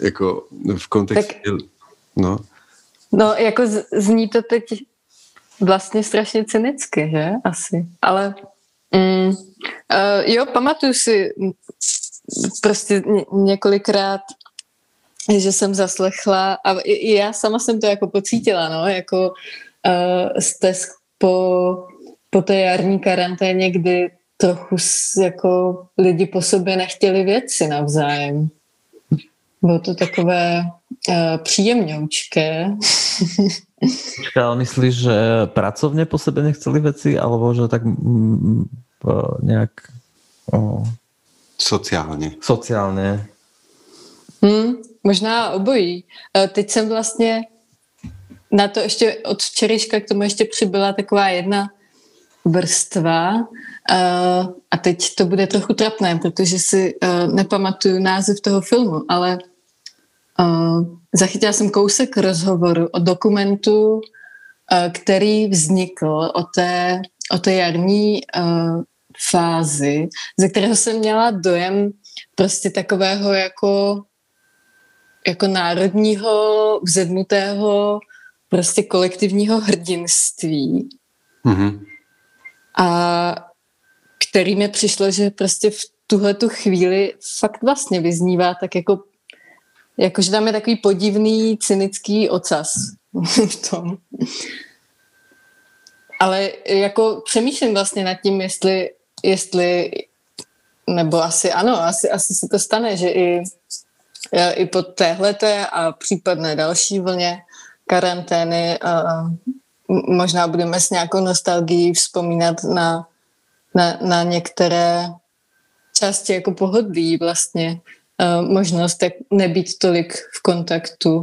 jako v kontextu, tak, no. No, jako zní to teď vlastně strašně cynicky, že? Asi. Ale mm, uh, jo, pamatuju si prostě několikrát, že jsem zaslechla a i já sama jsem to jako pocítila, no, jako uh, stesk po po té jarní karanténě, kdy trochu jako lidi po sobě nechtěli věci navzájem. Bylo to takové uh, příjemňoučké. (laughs) Ale myslíš, že pracovně po sebe nechceli věci, alebo že tak mm, nějak... Oh. Sociálně. Sociálně. Hmm, možná obojí. Uh, teď jsem vlastně na to ještě od včerejška k tomu ještě přibyla taková jedna vrstva uh, a teď to bude trochu trapné, protože si uh, nepamatuju název toho filmu, ale zachytila jsem kousek rozhovoru o dokumentu, uh, který vznikl o té, o té jarní uh, fázi, ze kterého jsem měla dojem prostě takového jako, jako národního vzedmutého prostě kolektivního hrdinství. Mm-hmm. A který mi přišlo, že prostě v tuhle tu chvíli fakt vlastně vyznívá tak jako, jako že tam je takový podivný, cynický ocas (laughs) v tom. Ale jako přemýšlím vlastně nad tím, jestli, jestli nebo asi ano, asi, asi se to stane, že i, i po téhleté a případné další vlně karantény a možná budeme s nějakou nostalgií vzpomínat na, na, na některé části jako pohodlí vlastně. Možnost jak nebýt tolik v kontaktu.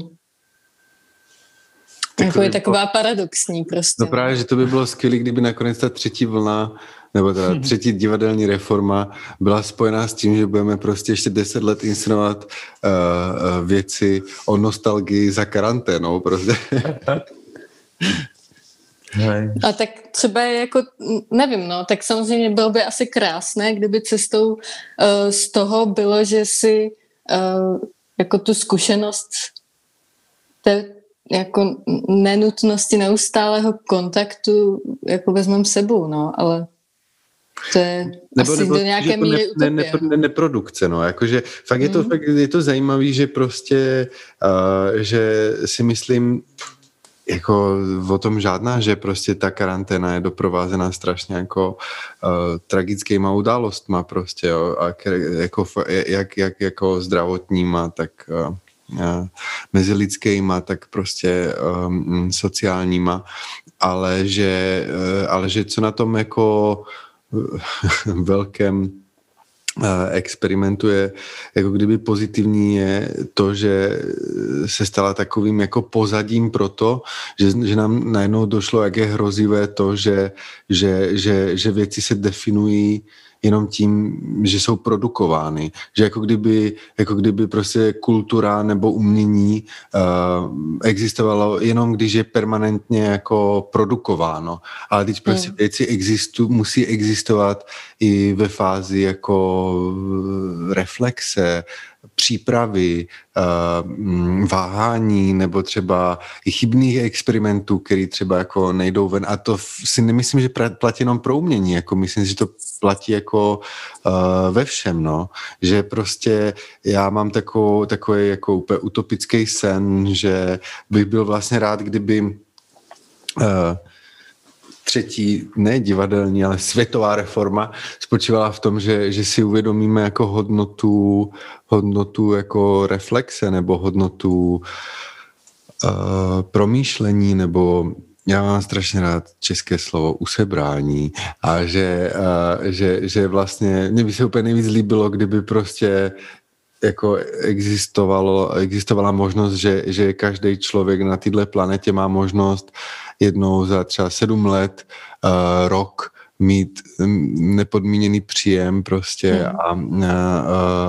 Tak jako je taková paradoxní prostě. No právě, že to by bylo skvělé, kdyby nakonec ta třetí vlna nebo ta třetí divadelní reforma byla spojená s tím, že budeme prostě ještě deset let inscenovat uh, věci o nostalgii za karanténou. Prostě. (laughs) A tak třeba je jako, nevím, no, tak samozřejmě bylo by asi krásné, kdyby cestou uh, z toho bylo, že si uh, jako tu zkušenost té jako nenutnosti neustálého kontaktu jako vezmeme sebou, no, ale to je nebo, asi nebo, do nějaké míry ne, ne, ne, neprodukce, no, jakože fakt je to, mm. fakt je to zajímavý, že prostě, uh, že si myslím, jako o tom žádná, že prostě ta karanténa je doprovázená strašně jako uh, tragickýma událostma prostě, jo, a jako, jak, jak jako zdravotníma, tak uh, mezilidskýma, tak prostě um, sociálníma, ale že, uh, ale že co na tom jako (laughs) velkém eh, experimentuje, jako kdyby pozitivní je to, že se stala takovým jako pozadím pro to, že, že nám najednou došlo, jak je hrozivé to, že, že, že, že věci se definují jenom tím, že jsou produkovány. Že jako kdyby, jako kdyby prostě kultura nebo umění uh, existovalo jenom, když je permanentně jako produkováno. Ale teď prostě mm. věci existu, musí existovat i ve fázi jako reflexe, přípravy, uh, váhání nebo třeba i chybných experimentů, který třeba jako nejdou ven. A to si nemyslím, že platí jenom pro umění, jako myslím, že to platí jako uh, ve všem, no. Že prostě já mám takovou, takový jako úplně utopický sen, že bych byl vlastně rád, kdyby uh, třetí, ne divadelní, ale světová reforma spočívala v tom, že, že si uvědomíme jako hodnotu, hodnotu jako reflexe nebo hodnotu uh, promýšlení nebo já mám strašně rád české slovo usebrání a že, uh, že, že vlastně mě by se úplně nejvíc líbilo, kdyby prostě jako existovalo, existovala možnost, že, že každý člověk na této planetě má možnost jednou za třeba sedm let, uh, rok mít nepodmíněný příjem prostě hmm. a,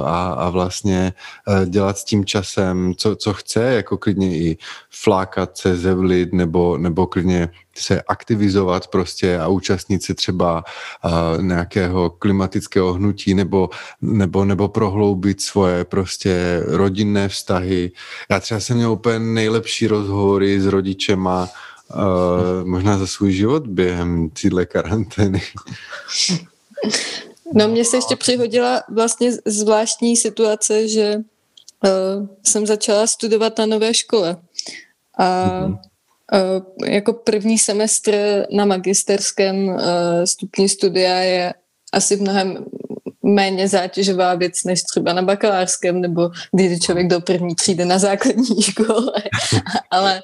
a, a vlastně eh, dělat s tím časem, co, co chce, jako klidně i flákat se, zevlit nebo, nebo klidně se aktivizovat prostě a účastnit se třeba uh, nějakého klimatického hnutí nebo, nebo, nebo prohloubit svoje prostě rodinné vztahy. Já třeba jsem měl úplně nejlepší rozhovory s rodičema, uh, možná za svůj život během téhle karantény. No mně se ještě přihodila vlastně zvláštní situace, že uh, jsem začala studovat na nové škole. A mm-hmm. jako první semestr na magisterském stupni studia je asi mnohem méně zátěžová věc než třeba na bakalářském, nebo kdy člověk do první třídy na základní (laughs) škole. ale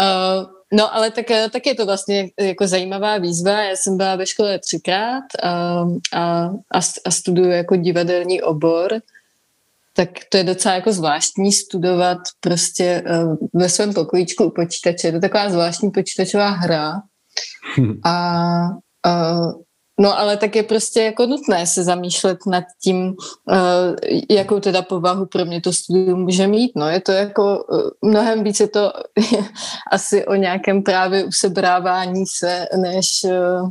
uh, No, ale tak, tak je to vlastně jako zajímavá výzva. Já jsem byla ve škole třikrát a, a, a studuju jako divadelní obor, tak to je docela jako zvláštní studovat prostě uh, ve svém pokojíčku u počítače. Je to taková zvláštní počítačová hra. Hm. A uh, No ale tak je prostě jako nutné se zamýšlet nad tím, uh, jakou teda povahu pro mě to studium může mít. No je to jako uh, mnohem více to (laughs) asi o nějakém právě usebrávání se, než, uh,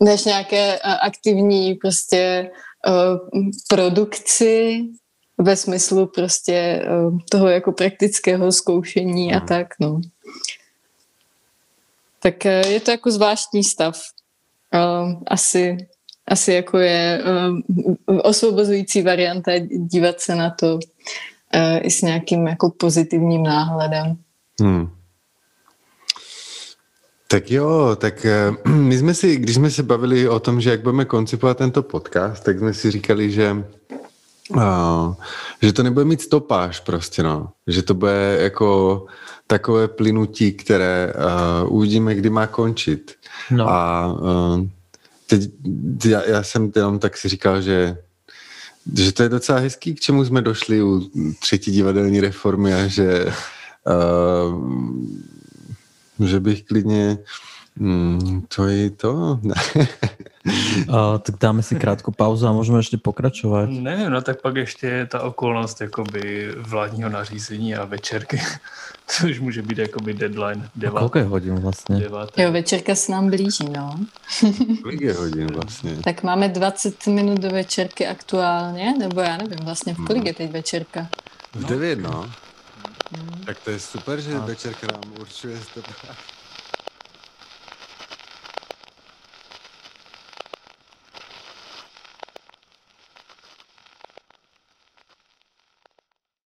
než nějaké aktivní prostě produkci ve smyslu prostě toho jako praktického zkoušení a tak, no. Tak je to jako zvláštní stav asi, asi jako je uh, osvobozující varianta dívat se na to uh, i s nějakým jako pozitivním náhledem. Hmm. Tak jo, tak (clears throat) my jsme si, když jsme se bavili o tom, že jak budeme koncipovat tento podcast, tak jsme si říkali, že uh, že to nebude mít stopáž prostě, no. Že to bude jako takové plynutí, které uh, uvidíme, kdy má končit. No. A uh, teď, já, já jsem jenom tak si říkal, že že to je docela hezký, k čemu jsme došli u třetí divadelní reformy a že, uh, že bych klidně Hmm, to je to. (laughs) a, tak dáme si krátkou pauzu a můžeme ještě pokračovat. Ne, no tak pak ještě je ta okolnost jakoby vládního nařízení a večerky, což může být jakoby deadline. Devát, kolik je hodin vlastně? Deváté. Jo, večerka se nám blíží, no. (laughs) kolik je hodin vlastně? Tak máme 20 minut do večerky aktuálně, nebo já nevím vlastně, v kolik je teď večerka? V 9, no. Hmm. Tak to je super, že večerka nám určuje stopáž.